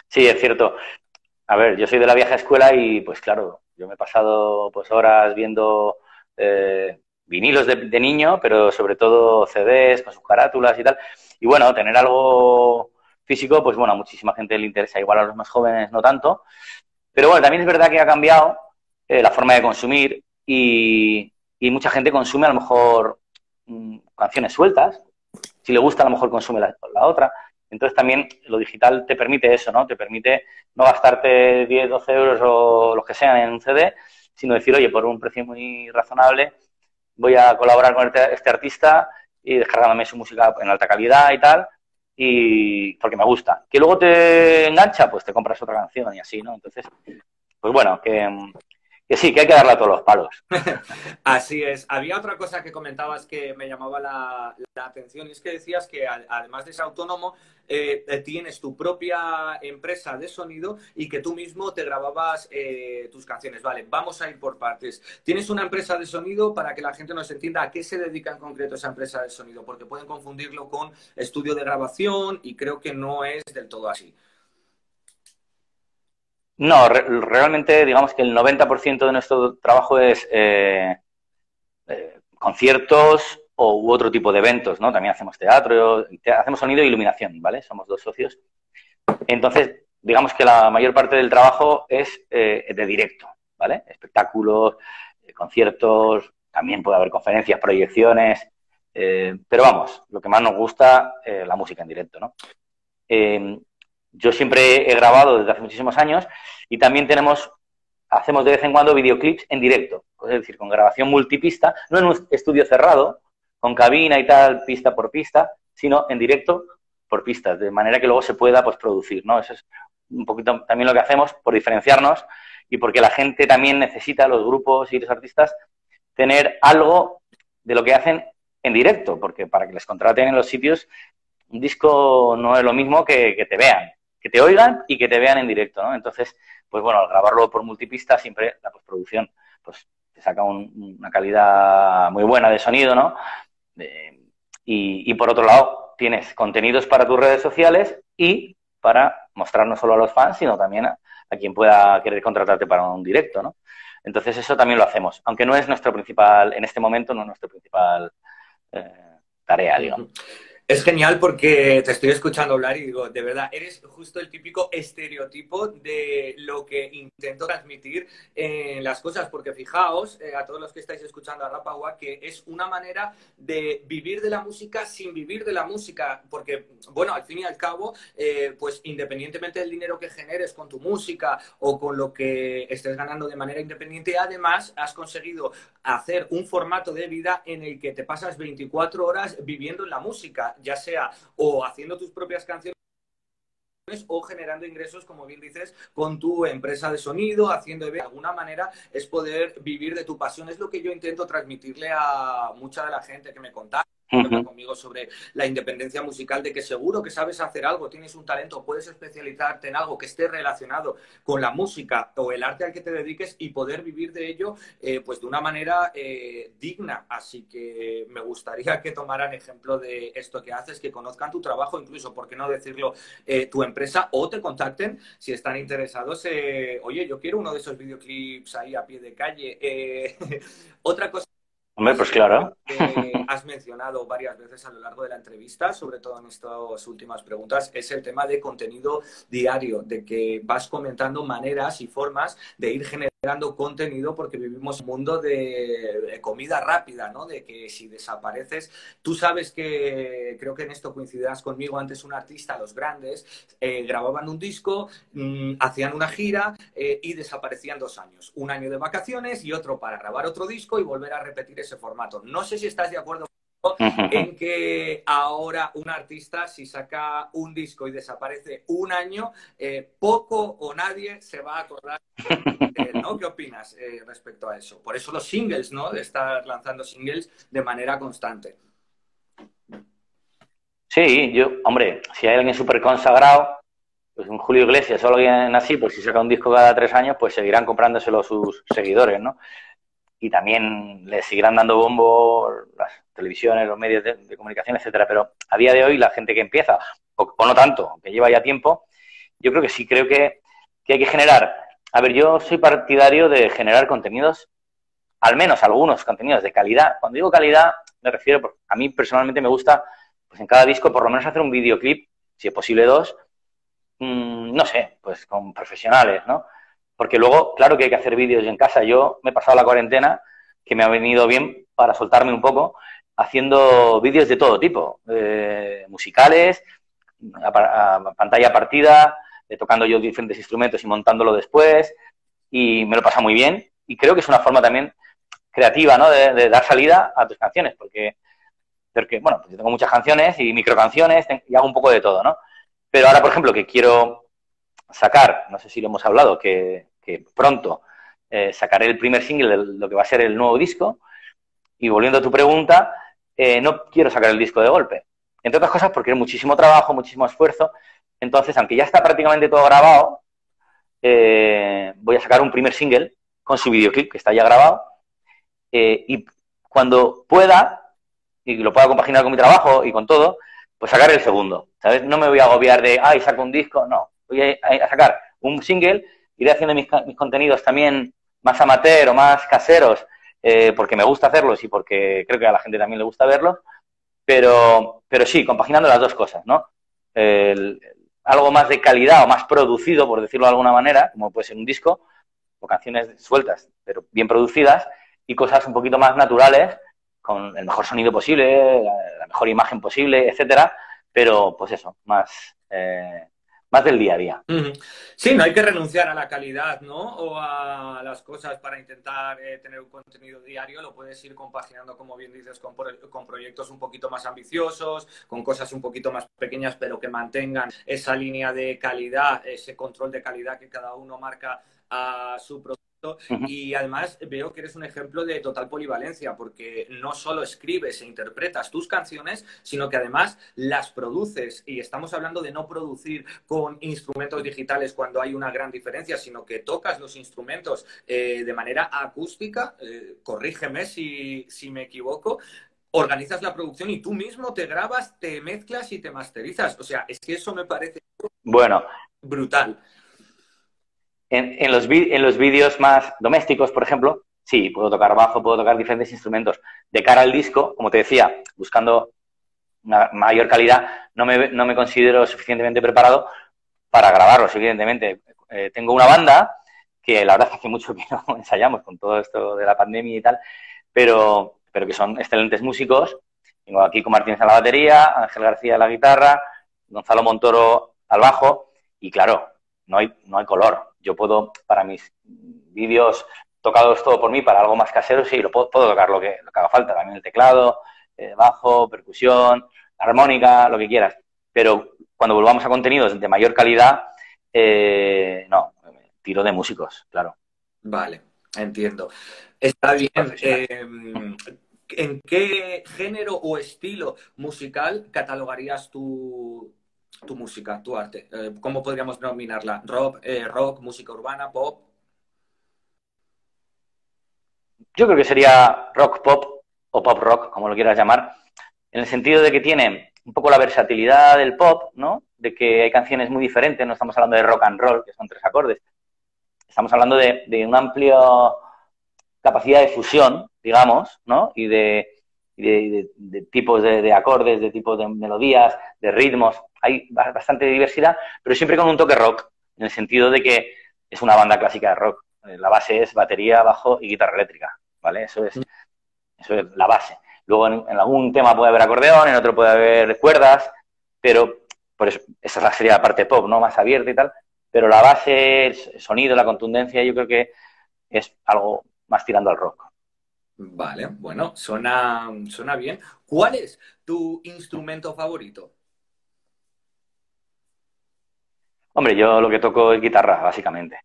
Sí, es cierto. A ver, yo soy de la vieja escuela y pues claro, yo me he pasado pues horas viendo eh, vinilos de, niño, pero sobre todo CDs con sus carátulas y tal. Y bueno, tener algo físico, pues bueno, a muchísima gente le interesa, igual a los más jóvenes no tanto. Pero bueno, también es verdad que ha cambiado eh, la forma de consumir y, mucha gente consume a lo mejor mm, canciones sueltas. Si le gusta, a lo mejor consume la otra. Entonces también lo digital te permite eso, ¿no? Te permite no gastarte 10, 12 euros o los que sean en un CD, sino decir, oye, por un precio muy razonable voy a colaborar con este, este artista y descargándome su música en alta calidad y tal, y porque me gusta. Que luego te engancha, pues te compras otra canción y así, ¿no? Entonces, pues bueno, que, que sí, que hay que darle a todos los palos. Así es. Había otra cosa que comentabas que me llamaba la, atención y es que decías que además de ser autónomo, eh, eh, tienes tu propia empresa de sonido y que tú mismo te grababas eh, tus canciones. Vale, vamos a ir por partes. Tienes una empresa de sonido para que la gente nos entienda a qué se dedica en concreto esa empresa de sonido, porque pueden confundirlo con estudio de grabación y creo que no es del todo así. No, realmente digamos que el 90% de nuestro trabajo es eh, eh, conciertos o, u otro tipo de eventos, ¿no? También hacemos teatro, hacemos sonido e iluminación, ¿vale? Somos dos socios. Entonces, digamos que la mayor parte del trabajo es eh, de directo, ¿vale? Espectáculos, conciertos, también puede haber conferencias, proyecciones, pero vamos, lo que más nos gusta, la música en directo, ¿no? Yo siempre he grabado desde hace muchísimos años y también tenemos, hacemos de vez en cuando videoclips en directo, es decir, con grabación multipista, no en un estudio cerrado, con cabina y tal, pista por pista, sino en directo por pistas, de manera que luego se pueda pues, producir, ¿no? Eso es un poquito también lo que hacemos por diferenciarnos y porque la gente también necesita, los grupos y los artistas, tener algo de lo que hacen en directo, porque para que les contraten en los sitios, un disco no es lo mismo que, que te vean que te oigan y que te vean en directo, ¿no? Entonces, pues bueno, al grabarlo por multipista, siempre la postproducción, pues te saca una calidad muy buena de sonido, ¿no? y, por otro lado, tienes contenidos para tus redes sociales y para mostrar no solo a los fans, sino también a, quien pueda querer contratarte para un directo, ¿no? Entonces eso también lo hacemos, aunque no es nuestro principal, en este momento no es nuestra principal eh, tarea, digamos. Es genial porque te estoy escuchando hablar y digo, de verdad, eres justo el típico estereotipo de lo que intento transmitir en las cosas, porque fijaos, eh, a todos los que estáis escuchando a Rapagua, que es una manera de vivir de la música sin vivir de la música, porque, bueno, al fin y al cabo, eh, pues independientemente del dinero que generes con tu música o con lo que estés ganando de manera independiente, además has conseguido hacer un formato de vida en el que te pasas 24 horas viviendo en la música ya sea o haciendo tus propias canciones o generando ingresos, como bien dices, con tu empresa de sonido, haciendo de alguna manera es poder vivir de tu pasión. Es lo que yo intento transmitirle a mucha de la gente que me contacta conmigo sobre la independencia musical, de que seguro que sabes hacer algo, tienes un talento, puedes especializarte en algo que esté relacionado con la música o el arte al que te dediques y poder vivir de ello eh, pues de una manera eh, digna. Así que me gustaría que tomaran ejemplo de esto que haces, que conozcan tu trabajo, incluso, ¿por qué no decirlo, eh, tu empresa o te contacten si están interesados? oye, yo quiero uno de esos videoclips ahí a pie de calle. otra cosa Hombre, pues claro. has mencionado varias veces a lo largo de la entrevista, sobre todo en estas últimas preguntas, es el tema de contenido diario, de que vas comentando maneras y formas de ir generando generando contenido porque vivimos un mundo de, comida rápida, ¿no? De que si desapareces, tú sabes que creo que en esto coincidirás conmigo, antes un artista, los grandes, eh, grababan un disco, mm, hacían una gira eh, y desaparecían dos años. Un año de vacaciones y otro para grabar otro disco y volver a repetir ese formato. No sé si estás de acuerdo en que ahora un artista, si saca un disco y desaparece un año, eh, poco o nadie se va a acordar ¿no? ¿Qué opinas eh, respecto a eso? Por eso los singles, ¿no? De estar lanzando singles de manera constante. Sí, yo, hombre, si hay alguien súper consagrado, pues un Julio Iglesias o alguien así, pues si saca un disco cada tres años, pues seguirán comprándoselo sus seguidores, ¿no? Y también le seguirán dando bombo las televisiones, los medios de, comunicación, etcétera. Pero a día de hoy, la gente que empieza, o, no tanto, que lleva ya tiempo, yo creo que sí, creo que, hay que generar a ver, yo soy partidario de generar contenidos, al menos algunos contenidos de calidad. Cuando digo calidad, me refiero, a mí personalmente me gusta, pues en cada disco por lo menos hacer un videoclip, si es posible dos, mm, no sé, pues con profesionales, ¿no? Porque luego, claro que hay que hacer vídeos en casa. Yo me he pasado la cuarentena, que me ha venido bien para soltarme un poco, haciendo vídeos de todo tipo, eh, musicales, pantalla partida, eh, tocando yo diferentes instrumentos y montándolo después, y me lo pasa muy bien. Y creo que es una forma también creativa, ¿no? De, dar salida a tus canciones, porque, porque bueno, pues yo tengo muchas canciones y microcanciones y hago un poco de todo, ¿no? Pero ahora, por ejemplo, que quiero sacar, no sé si lo hemos hablado, que, pronto eh, sacaré el primer single de lo que va a ser el nuevo disco. Y volviendo a tu pregunta, eh, no quiero sacar el disco de golpe. Entre otras cosas porque es muchísimo trabajo, muchísimo esfuerzo entonces, aunque ya está prácticamente todo grabado, eh, voy a sacar un primer single con su videoclip que está ya grabado. Y cuando pueda, y lo pueda compaginar con mi trabajo y con todo, pues sacar el segundo. ¿Sabes? No me voy a agobiar de, ay, saco un disco. No. Voy a, sacar un single, iré haciendo mis, contenidos también más amateur o más caseros, eh, porque me gusta hacerlos y porque creo que a la gente también le gusta verlos. Pero, pero sí, compaginando las dos cosas, ¿no? Algo más de calidad o más producido, por decirlo de alguna manera, como puede ser un disco, o canciones sueltas, pero bien producidas, y cosas un poquito más naturales, con el mejor sonido posible, la, mejor imagen posible, etcétera, pero pues eso, más, eh, más del día a día. Sí, no hay que renunciar a la calidad, ¿no? O a las cosas para intentar eh, tener un contenido diario, lo puedes ir compaginando, como bien dices, con, con, proyectos un poquito más ambiciosos, con cosas un poquito más pequeñas, pero que mantengan esa línea de calidad, ese control de calidad que cada uno marca a su producto y además veo que eres un ejemplo de total polivalencia, porque no solo escribes e interpretas tus canciones, sino que además las produces. Y estamos hablando de no producir con instrumentos digitales cuando hay una gran diferencia, sino que tocas los instrumentos eh, de manera acústica. Eh, corrígeme si, si me equivoco organizas la producción y tú mismo te grabas, te mezclas y te masterizas. O sea, es que eso me parece bueno brutal. En, los, en los vídeos más domésticos, por ejemplo, sí, puedo tocar bajo, puedo tocar diferentes instrumentos. De cara al disco, como te decía, buscando una mayor calidad, no me, no me considero suficientemente preparado para grabarlos, evidentemente. Eh, tengo una banda que la verdad hace mucho que no ensayamos con todo esto de la pandemia y tal, pero, pero que son excelentes músicos. Tengo aquí con Martínez a la batería, Ángel García a la guitarra, Gonzalo Montoro al bajo, y claro, no hay, no hay color yo puedo, para mis vídeos tocados todo por mí, para algo más casero, sí, lo puedo, tocar lo que, lo que haga falta, también el teclado, eh, bajo, percusión, armónica, lo que quieras. Pero cuando volvamos a contenidos de mayor calidad, eh, no, tiro de músicos, claro. Vale, entiendo. Está bien. Eh, ¿En qué género o estilo musical catalogarías tu, tu música, tu arte? Eh, ¿Cómo podríamos denominarla? ¿Rock, eh, rock, música urbana, pop? Yo creo que sería rock pop o pop rock, como lo quieras llamar, en el sentido de que tiene un poco la versatilidad del pop, ¿no? De que hay canciones muy diferentes, no estamos hablando de rock and roll, que son tres acordes, estamos hablando de, de una amplia capacidad de fusión, digamos, ¿no? Y de, de, tipos de, acordes, de tipos de melodías, de ritmos. Hay bastante diversidad, pero siempre con un toque rock, en el sentido de que es una banda clásica de rock. Eh, la base es batería, bajo y guitarra eléctrica, ¿vale? Eso es, eso es la base. Luego en, algún tema puede haber acordeón, en otro puede haber cuerdas, pero por eso, esa sería la parte pop, ¿no? Más abierta y tal. Pero la base, el sonido, la contundencia, yo creo que es algo más tirando al rock. Vale, bueno, suena, suena bien. ¿Cuál es tu instrumento favorito? Hombre, yo lo que toco es guitarra, básicamente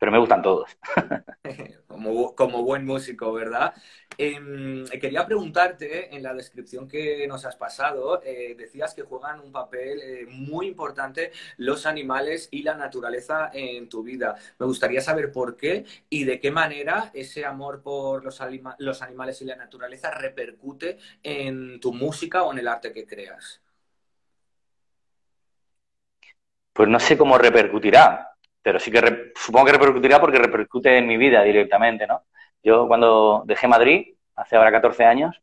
pero me gustan todos. como, buen músico, ¿verdad? Em, quería preguntarte, en la descripción que nos has pasado, eh, decías que juegan un papel eh, muy importante los animales y la naturaleza en tu vida. Me gustaría saber por qué y de qué manera ese amor por los, los animales y la naturaleza repercute en tu música o en el arte que creas. Pues no sé cómo repercutirá, pero sí que supongo que repercutirá porque repercute en mi vida directamente, ¿no? Yo cuando dejé Madrid, hace ahora 14 años,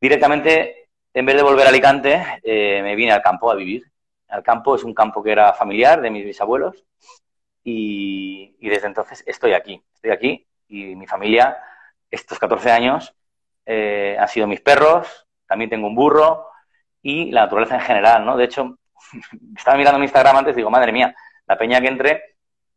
directamente, en vez de volver a Alicante, eh, me vine al campo a vivir. Al campo es un campo que era familiar de mis bisabuelos y, desde entonces estoy aquí. Estoy aquí y mi familia, estos 14 años, eh, han sido mis perros, también tengo un burro y la naturaleza en general, ¿no? De hecho, estaba mirando mi Instagram antes y digo, madre mía, la peña que entre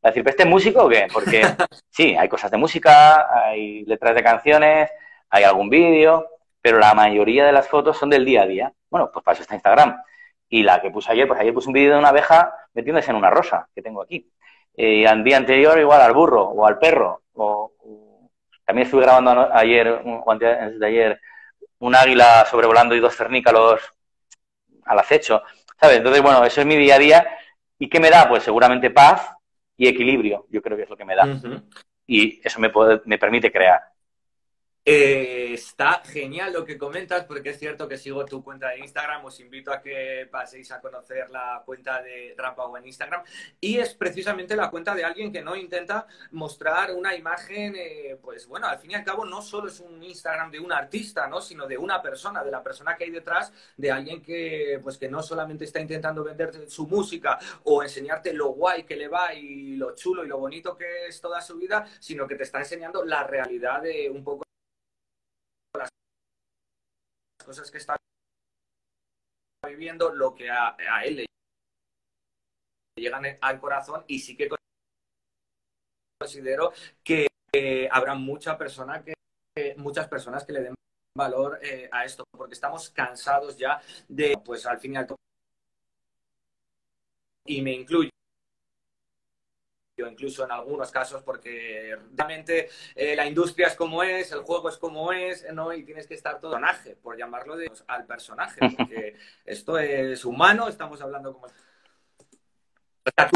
va a decir, ¿este músico o qué? Porque sí, hay cosas de música, hay letras de canciones, hay algún vídeo, pero la mayoría de las fotos son del día a día. Bueno, pues para eso está Instagram. Y la que puse ayer, pues ayer puse un vídeo de una abeja metiéndose en una rosa que tengo aquí. Y al día anterior igual al burro o al perro. O, también estuve grabando ayer, o antes de ayer, un águila sobrevolando y dos cernícalos al acecho. ¿Sabes? Entonces, bueno, eso es mi día a día ¿Y qué me da? Pues seguramente paz y equilibrio, yo creo que es lo que me da. Y eso me, puede, me permite crear. Eh, está genial lo que comentas, porque es cierto que sigo tu cuenta de Instagram. Os invito a que paséis a conocer la cuenta de Rampau en Instagram. Y es precisamente la cuenta de alguien que no intenta mostrar una imagen, eh, pues bueno, al fin y al cabo no solo es un Instagram de un artista, ¿no? Sino de una persona, de la persona que hay detrás, de alguien que, pues que no solamente está intentando venderte su música o enseñarte lo guay que le va y lo chulo y lo bonito que es toda su vida, sino que te está enseñando la realidad de un poco cosas que está viviendo, lo que a, él le llegan al corazón y sí que considero que habrá mucha persona que, muchas personas que le den valor eh, a esto, porque estamos cansados ya de, pues al fin y al cabo, y me incluyo incluso en algunos casos, porque realmente eh, la industria es como es, el juego es como es, ¿no? Y tienes que estar todo personaje, por llamarlo de, al personaje, porque esto es humano, estamos hablando como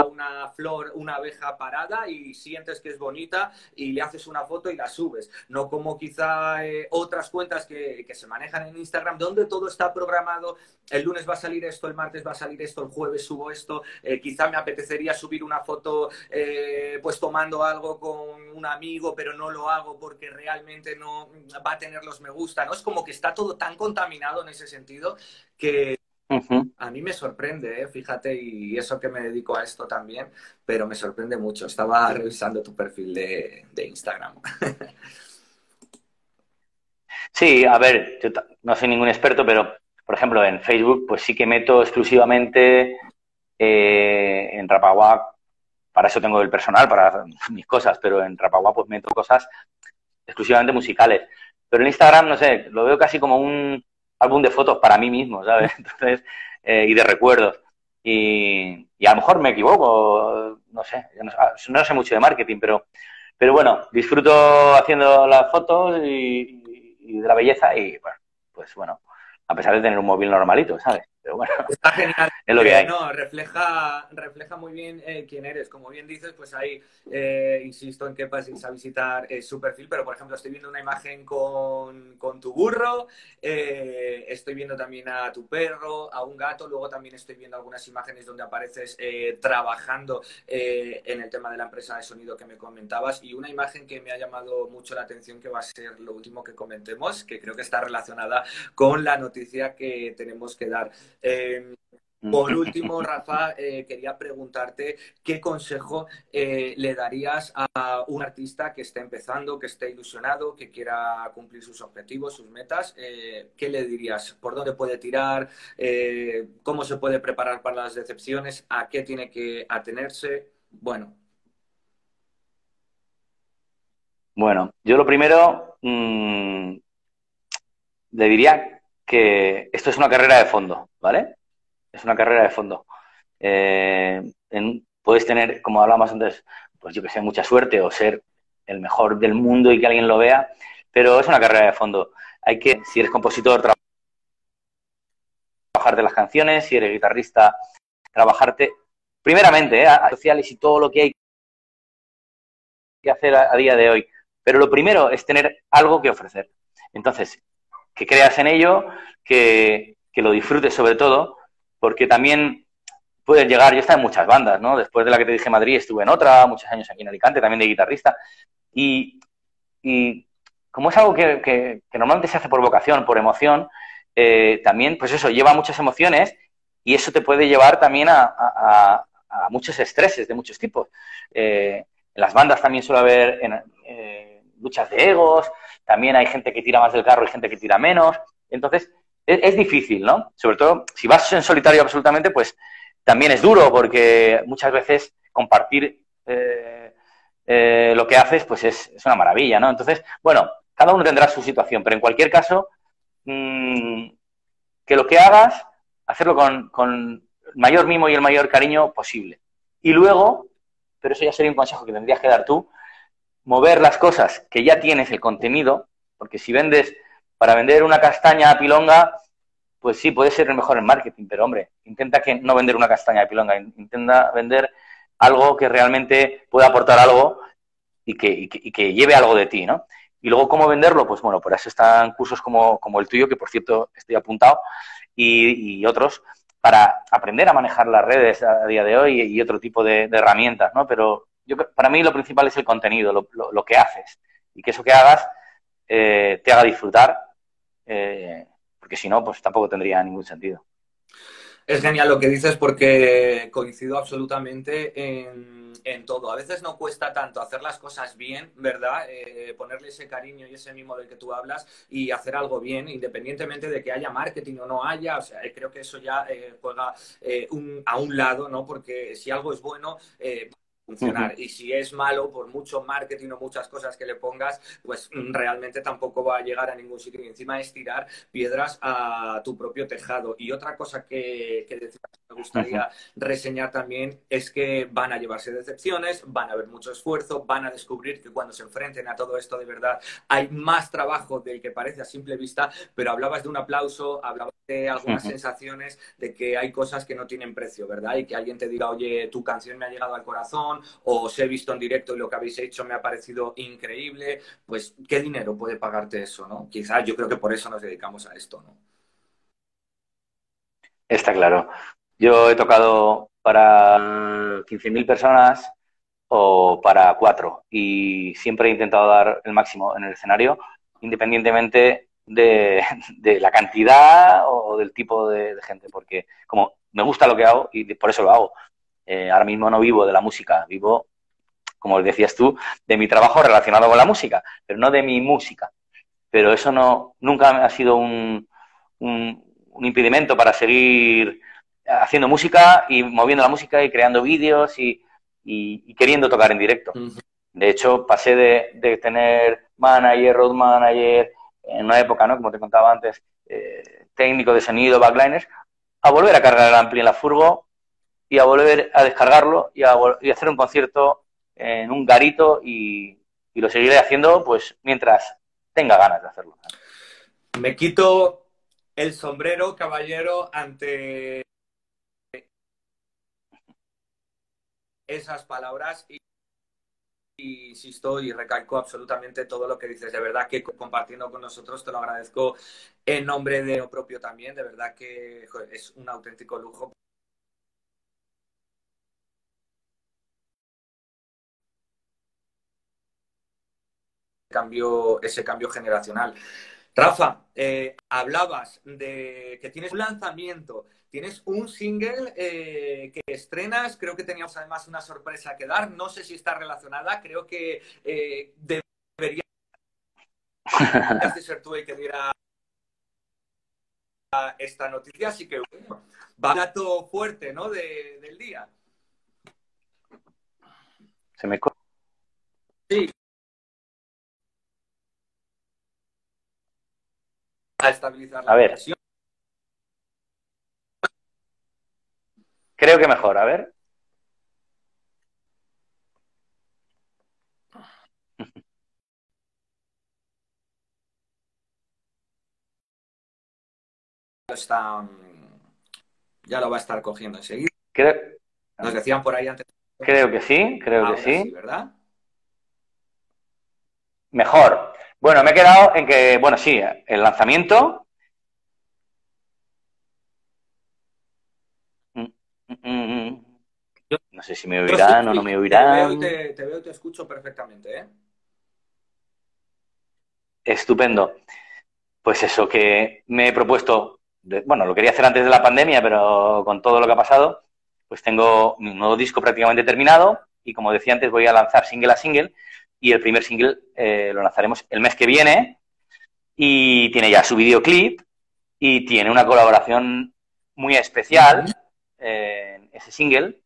una flor, una abeja parada y sientes que es bonita y le haces una foto y la subes. No como quizá eh, otras cuentas que, se manejan en Instagram donde todo está programado. El lunes va a salir esto, el martes va a salir esto, el jueves subo esto. Eh, quizá me apetecería subir una foto eh, pues tomando algo con un amigo, pero no lo hago porque realmente no va a tener los me gusta. ¿no? Es como que está todo tan contaminado en ese sentido que a mí me sorprende, ¿eh? fíjate, y eso que me dedico a esto también, pero me sorprende mucho. Estaba revisando tu perfil de, Instagram. Sí, a ver, yo no soy ningún experto, pero por ejemplo en Facebook, pues sí que meto exclusivamente eh, en Rapagua, para eso tengo el personal, para mis cosas, pero en Rapagua pues meto cosas exclusivamente musicales. Pero en Instagram, no sé, lo veo casi como un, álbum de fotos para mí mismo, ¿sabes? Entonces, eh, y de recuerdos. Y, a lo mejor me equivoco, no sé, no, sé mucho de marketing, pero, pero bueno, disfruto haciendo las fotos y, y de la belleza y, bueno, pues bueno, a pesar de tener un móvil normalito, ¿sabes? Pero bueno, Está genial. es lo que hay. No, refleja, refleja muy bien eh, quién eres. Como bien dices, pues ahí eh, insisto en que paséis a visitar eh, su perfil, pero por ejemplo estoy viendo una imagen con, con tu burro, eh, estoy viendo también a tu perro, a un gato, luego también estoy viendo algunas imágenes donde apareces trabajando en el tema de la empresa de sonido que me comentabas y una imagen que me ha llamado mucho la atención que va a ser lo último que comentemos, que creo que está relacionada con la noticia que tenemos que dar. Eh, por último, Rafa, eh, quería preguntarte qué consejo eh, le darías a un artista que esté empezando, que esté ilusionado, que quiera cumplir sus objetivos, sus metas. Eh, ¿Qué le dirías? ¿Por dónde puede tirar? ¿Cómo se puede preparar para las decepciones? ¿A qué tiene que atenerse? Bueno, Bueno, yo lo primero mm, le diría que esto es una carrera de fondo, ¿vale? Es una carrera de fondo. Eh, puedes tener, como hablábamos antes, pues yo que sé, mucha suerte o ser el mejor del mundo y que alguien lo vea, pero es una carrera de fondo. Hay que, si eres compositor, tra- trabajarte las canciones, si eres guitarrista, trabajarte, primeramente, ¿eh? a- sociales y todo lo que hay que hacer a día de hoy. Pero lo primero es tener algo que ofrecer. Entonces, que creas en ello, que, que lo disfrutes sobre todo, porque también puedes llegar, yo he estado en muchas bandas, ¿no? Después de la que te dije Madrid, estuve en otra, muchos años aquí en Alicante, también de guitarrista, y, y como es algo que, que- normalmente se hace por vocación, por emoción, eh, también, pues eso, lleva muchas emociones y eso te puede llevar también a- a muchos estreses de muchos tipos. Eh, en las bandas también suele haber en- eh, luchas de egos, también hay gente que tira más del carro y gente que tira menos. Entonces, es, difícil, ¿no? Sobre todo, si vas en solitario absolutamente, pues también es duro, porque muchas veces compartir eh, eh, lo que haces, pues es, es una maravilla, ¿no? Entonces, bueno, cada uno tendrá su situación, pero en cualquier caso, mm, que lo que hagas, hacerlo con, con el mayor mimo y el mayor cariño posible. Y luego, pero eso ya sería un consejo que tendrías que dar tú, mover las cosas que ya tienes el contenido, porque si vendes para vender una castaña a pilonga, pues sí, puede ser mejor en marketing, pero hombre, intenta que no vender una castaña de pilonga, intenta vender algo que realmente pueda aportar algo y que, y que, lleve algo de ti, ¿no? Y luego, ¿cómo venderlo? Pues bueno, por eso están cursos como, el tuyo, que por cierto estoy apuntado, y, otros, para aprender a manejar las redes a día de hoy y otro tipo de, herramientas, ¿no? Pero yo, para mí lo principal es el contenido, lo que haces, y que eso que hagas eh, te haga disfrutar, eh, porque si no, pues tampoco tendría ningún sentido. Es genial lo que dices porque coincido absolutamente en, todo. A veces no cuesta tanto hacer las cosas bien, ¿verdad? Eh, ponerle ese cariño y ese mimo del que tú hablas y hacer algo bien, independientemente de que haya marketing o no haya. O sea, creo que eso ya eh, juega eh, a un lado, ¿no? Porque si algo es bueno, funcionar. Uh -huh. Y si es malo, por mucho marketing o muchas cosas que le pongas, pues realmente tampoco va a llegar a ningún sitio. Y encima es tirar piedras a tu propio tejado. Y otra cosa que, que me gustaría uh -huh. reseñar también es que van a llevarse decepciones, van a haber mucho esfuerzo, van a descubrir que cuando se enfrenten a todo esto de verdad hay más trabajo del que parece a simple vista, pero hablabas de un aplauso, hablabas de algunas uh -huh. sensaciones de que hay cosas que no tienen precio, ¿verdad? Y que alguien te diga, oye, tu canción me ha llegado al corazón, o os he visto en directo y lo que habéis hecho me ha parecido increíble, pues ¿qué dinero puede pagarte eso, no? Quizás yo creo que por eso nos dedicamos a esto, ¿no? Está claro. Yo he tocado para 15.000 personas o para cuatro y siempre he intentado dar el máximo en el escenario, independientemente de, la cantidad o del tipo de, de, gente, porque como me gusta lo que hago y por eso lo hago. Eh, ahora mismo no vivo de la música, vivo, como decías tú, de mi trabajo relacionado con la música, pero no de mi música. Pero eso no nunca ha sido un, un, un impedimento para seguir haciendo música y moviendo la música y creando vídeos y, y, y queriendo tocar en directo. Uh -huh. De hecho, pasé de, de, tener manager, road manager, en una época, ¿no? como te contaba antes, eh, técnico de sonido, backliners, a volver a cargar el ampli en la furgo y a volver a descargarlo y a, y hacer un concierto en un garito y, lo seguiré haciendo pues mientras tenga ganas de hacerlo. Me quito el sombrero, caballero, ante esas palabras y, insisto y recalco absolutamente todo lo que dices. De verdad que compartiendo con nosotros te lo agradezco en nombre de lo propio también. De verdad que es un auténtico lujo. Cambio, ese cambio generacional. Rafa, eh, hablabas de que tienes un lanzamiento, tienes un single eh, que estrenas, creo que teníamos además una sorpresa que dar, no sé si está relacionada, creo que eh, debería de ser tú el que diera esta noticia, así que bueno, va un dato fuerte, ¿no? De, del día. Se me co- Sí. A estabilizar la A ver. presión. Creo que mejor, a ver. Está, mm, ya lo va a estar cogiendo enseguida. Creo, Nos decían por ahí antes. creo que sí, creo que sí. ¿verdad? Mejor. Bueno, me he quedado en que, bueno, sí, el lanzamiento. Mm, mm, mm. No sé si me oirán o no me Te veo, oirán. te, te veo y te escucho perfectamente, ¿eh? Estupendo. Pues eso, que me he propuesto, bueno, lo quería hacer antes de la pandemia, pero con todo lo que ha pasado, pues tengo mi nuevo disco prácticamente terminado y como decía antes, voy a lanzar single a single y el primer single eh, lo lanzaremos el mes que viene y tiene ya su videoclip y tiene una colaboración muy especial eh, en ese single,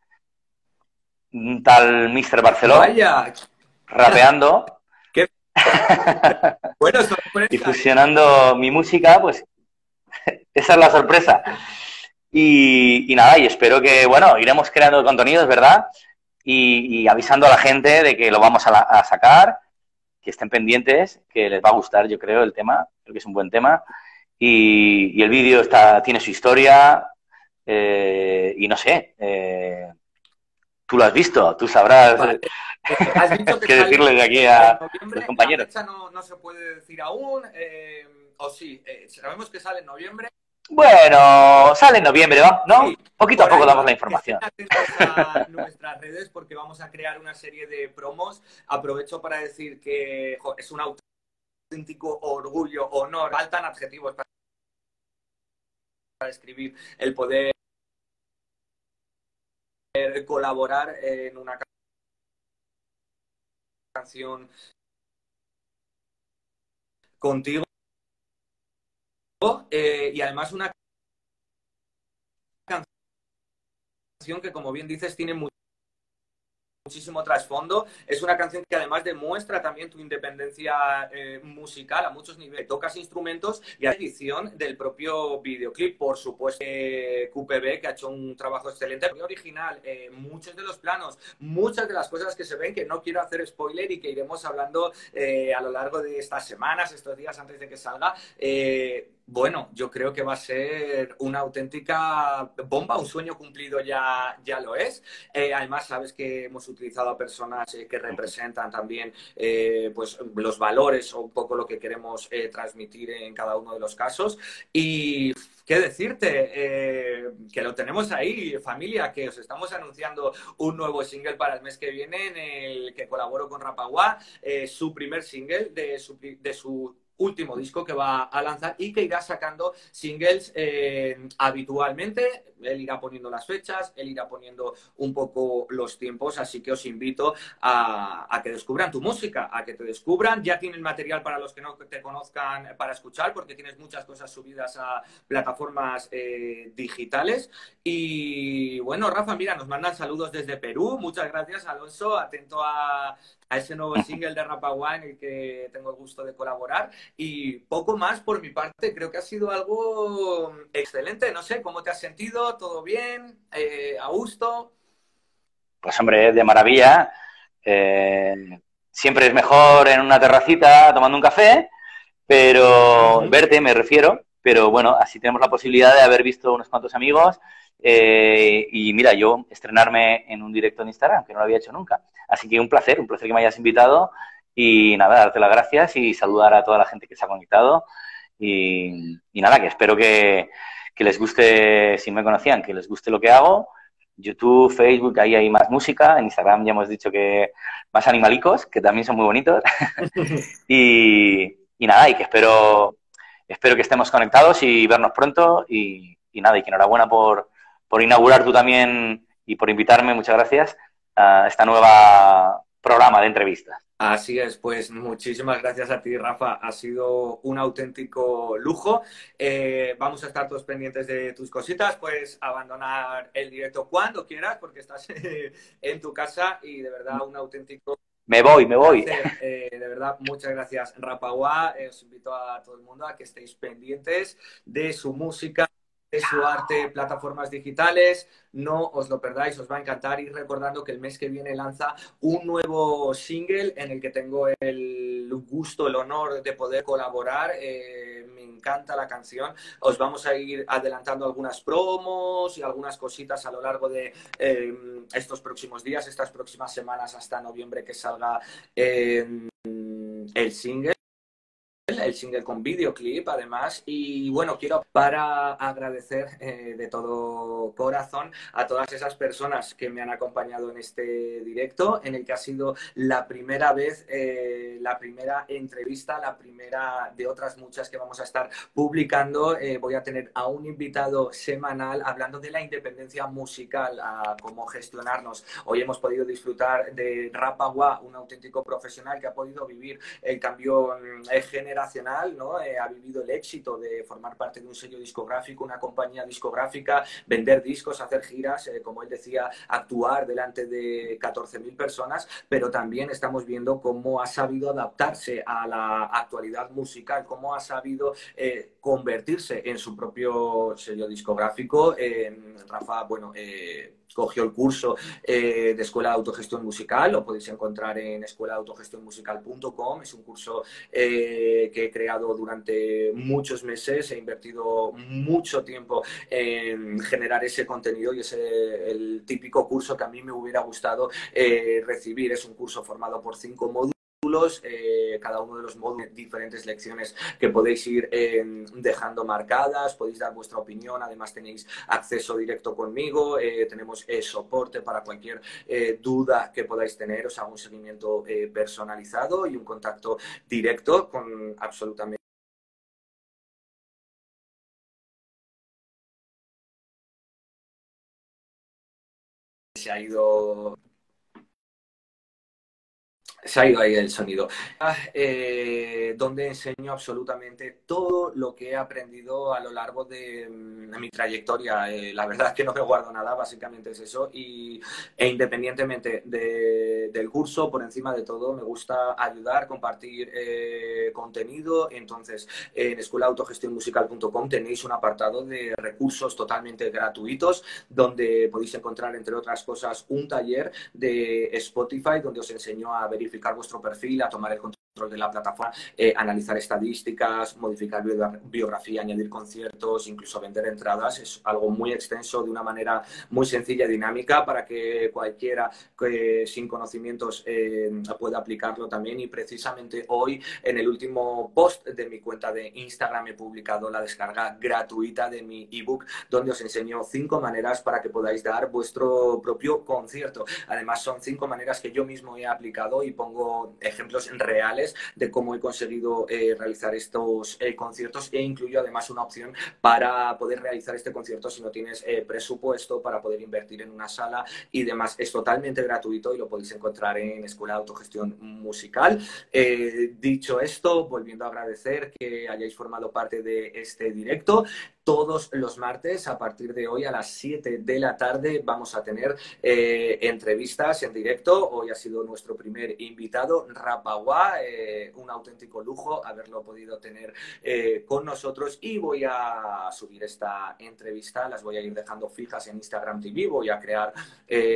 un tal Mr. Barceló Vaya, rapeando bueno, sorpresa. y fusionando mi música, pues esa es la sorpresa. Y, y nada, y espero que, bueno, iremos creando contenidos, ¿verdad? Y, y avisando a la gente de que lo vamos a, la- a sacar, que estén pendientes, que les va a gustar, yo creo, el tema, creo que es un buen tema. Y, y el vídeo está, tiene su historia, eh, y no sé, eh, tú lo has visto, tú sabrás Vale. Eh, Has dicho que qué sale decirle de aquí a los compañeros. La fecha no, no se puede decir aún, eh, o sí, eh, sabemos que sale en noviembre. Bueno, sale en noviembre, ¿va? ¿no? Sí, Poquito a poco damos la información. A nuestras redes porque vamos a crear una serie de promos. Aprovecho para decir que jo, es un auténtico orgullo, honor, faltan adjetivos para describir el poder colaborar en una canción contigo eh, y además una canción que como bien dices tiene mu- muchísimo trasfondo. Es una canción que además demuestra también tu independencia eh, musical a muchos niveles. Tocas instrumentos y la edición del propio videoclip, por supuesto. Eh, QPB, que ha hecho un trabajo excelente, muy original. eh, muchos de los planos, muchas de las cosas que se ven, que no quiero hacer spoiler y que iremos hablando a lo largo de estas semanas, estos días antes de que salga. Bueno, yo creo que va a ser una auténtica bomba, un sueño cumplido ya, ya lo es. Eh, además, sabes que hemos utilizado a personas eh, que representan también eh, pues, los valores o un poco lo que queremos eh, transmitir en cada uno de los casos. Y qué decirte, que lo tenemos ahí, familia, que os estamos anunciando un nuevo single para el mes que viene en el que colaboro con Rapagua, eh, su primer single de su último disco que va a lanzar y que irá sacando singles eh, habitualmente. Él irá poniendo las fechas, él irá poniendo un poco los tiempos, así que os invito a, que descubran tu música, a que te descubran. Ya tienen material para los que no te conozcan para escuchar, porque tienes muchas cosas subidas a plataformas eh, digitales. Y bueno, Rafa, mira, nos mandan saludos desde Perú. Muchas gracias, Alonso. Atento a, ese nuevo single de Rapagua en el que tengo el gusto de colaborar. Y poco más por mi parte, creo que ha sido algo excelente. No sé, ¿cómo te has sentido? ¿Todo bien? Eh, ¿A gusto? Pues hombre, de maravilla. Eh, siempre es mejor en una terracita tomando un café pero verte me refiero, pero bueno, así tenemos la posibilidad de haber visto unos cuantos amigos eh, y mira, yo estrenarme en un directo en Instagram, que no lo había hecho nunca. Así que un placer, un placer que me hayas invitado y nada, darte las gracias y saludar a toda la gente que se ha conectado y, nada, que espero que, que les guste, si me conocían, que les guste lo que hago YouTube, Facebook, ahí hay más música. En Instagram ya hemos dicho que más animalicos, que también son muy bonitos. y, nada, y que espero, espero que estemos conectados y vernos pronto. Y, nada, y que enhorabuena por, por inaugurar tú también y por invitarme, muchas gracias, a esta nueva programa de entrevistas. Así es, pues muchísimas gracias a ti, Rafa. Ha sido un auténtico lujo. Eh, vamos a estar todos pendientes de tus cositas. Puedes abandonar el directo cuando quieras, porque estás en tu casa y de verdad un auténtico. Me voy, me voy. Eh, de verdad, muchas gracias, Rafa Eh, os invito a todo el mundo a que estéis pendientes de su música de su arte, plataformas digitales. No os lo perdáis, os va a encantar. Y recordando que el mes que viene lanza un nuevo single en el que tengo el gusto, el honor de poder colaborar. Eh, me encanta la canción. Os vamos a ir adelantando algunas promos y algunas cositas a lo largo de eh, estos próximos días, estas próximas semanas hasta noviembre que salga eh, el single el single con videoclip además. Y bueno, quiero para agradecer eh, de todo corazón a todas esas personas que me han acompañado en este directo, en el que ha sido la primera vez, eh, la primera entrevista, la primera de otras muchas que vamos a estar publicando. Eh, voy a tener a un invitado semanal hablando de la independencia musical, a cómo gestionarnos. Hoy hemos podido disfrutar de Rapagua, un auténtico profesional que ha podido vivir el cambio generacional Eh, ha vivido el éxito de formar parte de un sello discográfico, una compañía discográfica, vender discos, hacer giras, eh, como él decía, actuar delante de 14.000 personas, pero también estamos viendo cómo ha sabido adaptarse a la actualidad musical, cómo ha sabido eh, convertirse en su propio sello discográfico. Rafa, bueno, cogió el curso eh, de Escuela de Autogestión Musical, lo podéis encontrar en escuelaautogestionmusical.com. Es un curso eh, que he creado durante muchos meses, he invertido mucho tiempo en generar ese contenido y es el típico curso que a mí me hubiera gustado eh, recibir. Es un curso formado por cinco módulos eh, cada uno de los módulos, diferentes lecciones que podéis ir eh, dejando marcadas, podéis dar vuestra opinión, además tenéis acceso directo conmigo, eh, tenemos soporte para cualquier duda que podáis tener, os hago un seguimiento personalizado y un contacto directo con absolutamente se ha ido se ha ido ahí el sonido. Ah, eh, donde enseño absolutamente todo lo que he aprendido a lo largo de, mm, mi trayectoria. Eh, la verdad es que no me guardo nada, básicamente es eso. Y, e independientemente del curso, por encima de todo, me gusta ayudar, compartir eh, contenido. Entonces, en escuelaautogestiónmusical.com tenéis un apartado de recursos totalmente gratuitos, donde podéis encontrar, entre otras cosas, un taller de Spotify, donde os enseño a verificar vuestro perfil, a tomar el control de la plataforma, eh, analizar estadísticas, modificar biografía, añadir conciertos, incluso vender entradas. Es algo muy extenso de una manera muy sencilla y dinámica para que cualquiera que sin conocimientos eh, pueda aplicarlo también. Y precisamente hoy, en el último post de mi cuenta de Instagram, he publicado la descarga gratuita de mi ebook, donde os enseño cinco maneras para que podáis dar vuestro propio concierto. Además, son cinco maneras que yo mismo he aplicado y pongo ejemplos reales de cómo he conseguido eh, realizar estos eh, conciertos e incluyo además una opción para poder realizar este concierto si no tienes eh, presupuesto para poder invertir en una sala y demás. Es totalmente gratuito y lo podéis encontrar en Escuela de Autogestión Musical. dicho esto, volviendo a agradecer que hayáis formado parte de este directo todos los martes a partir de hoy a las 7 de la tarde vamos a tener eh, entrevistas en directo. Hoy ha sido nuestro primer invitado, Rapagua, eh, un auténtico lujo haberlo podido tener eh, con nosotros. Y voy a subir esta entrevista, las voy a ir dejando fijas en Instagram TV, voy a crear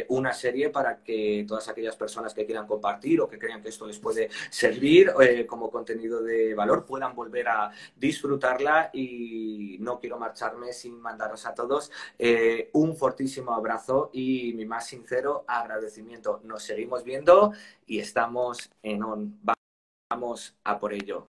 una serie para que todas aquellas personas que quieran compartir o que crean que esto les puede servir como contenido de valor puedan volver a disfrutarla. Y no marcharme sin mandaros a todos eh, un fortísimo abrazo y mi más sincero agradecimiento. Nos seguimos viendo y estamos en on. Vamos a por ello.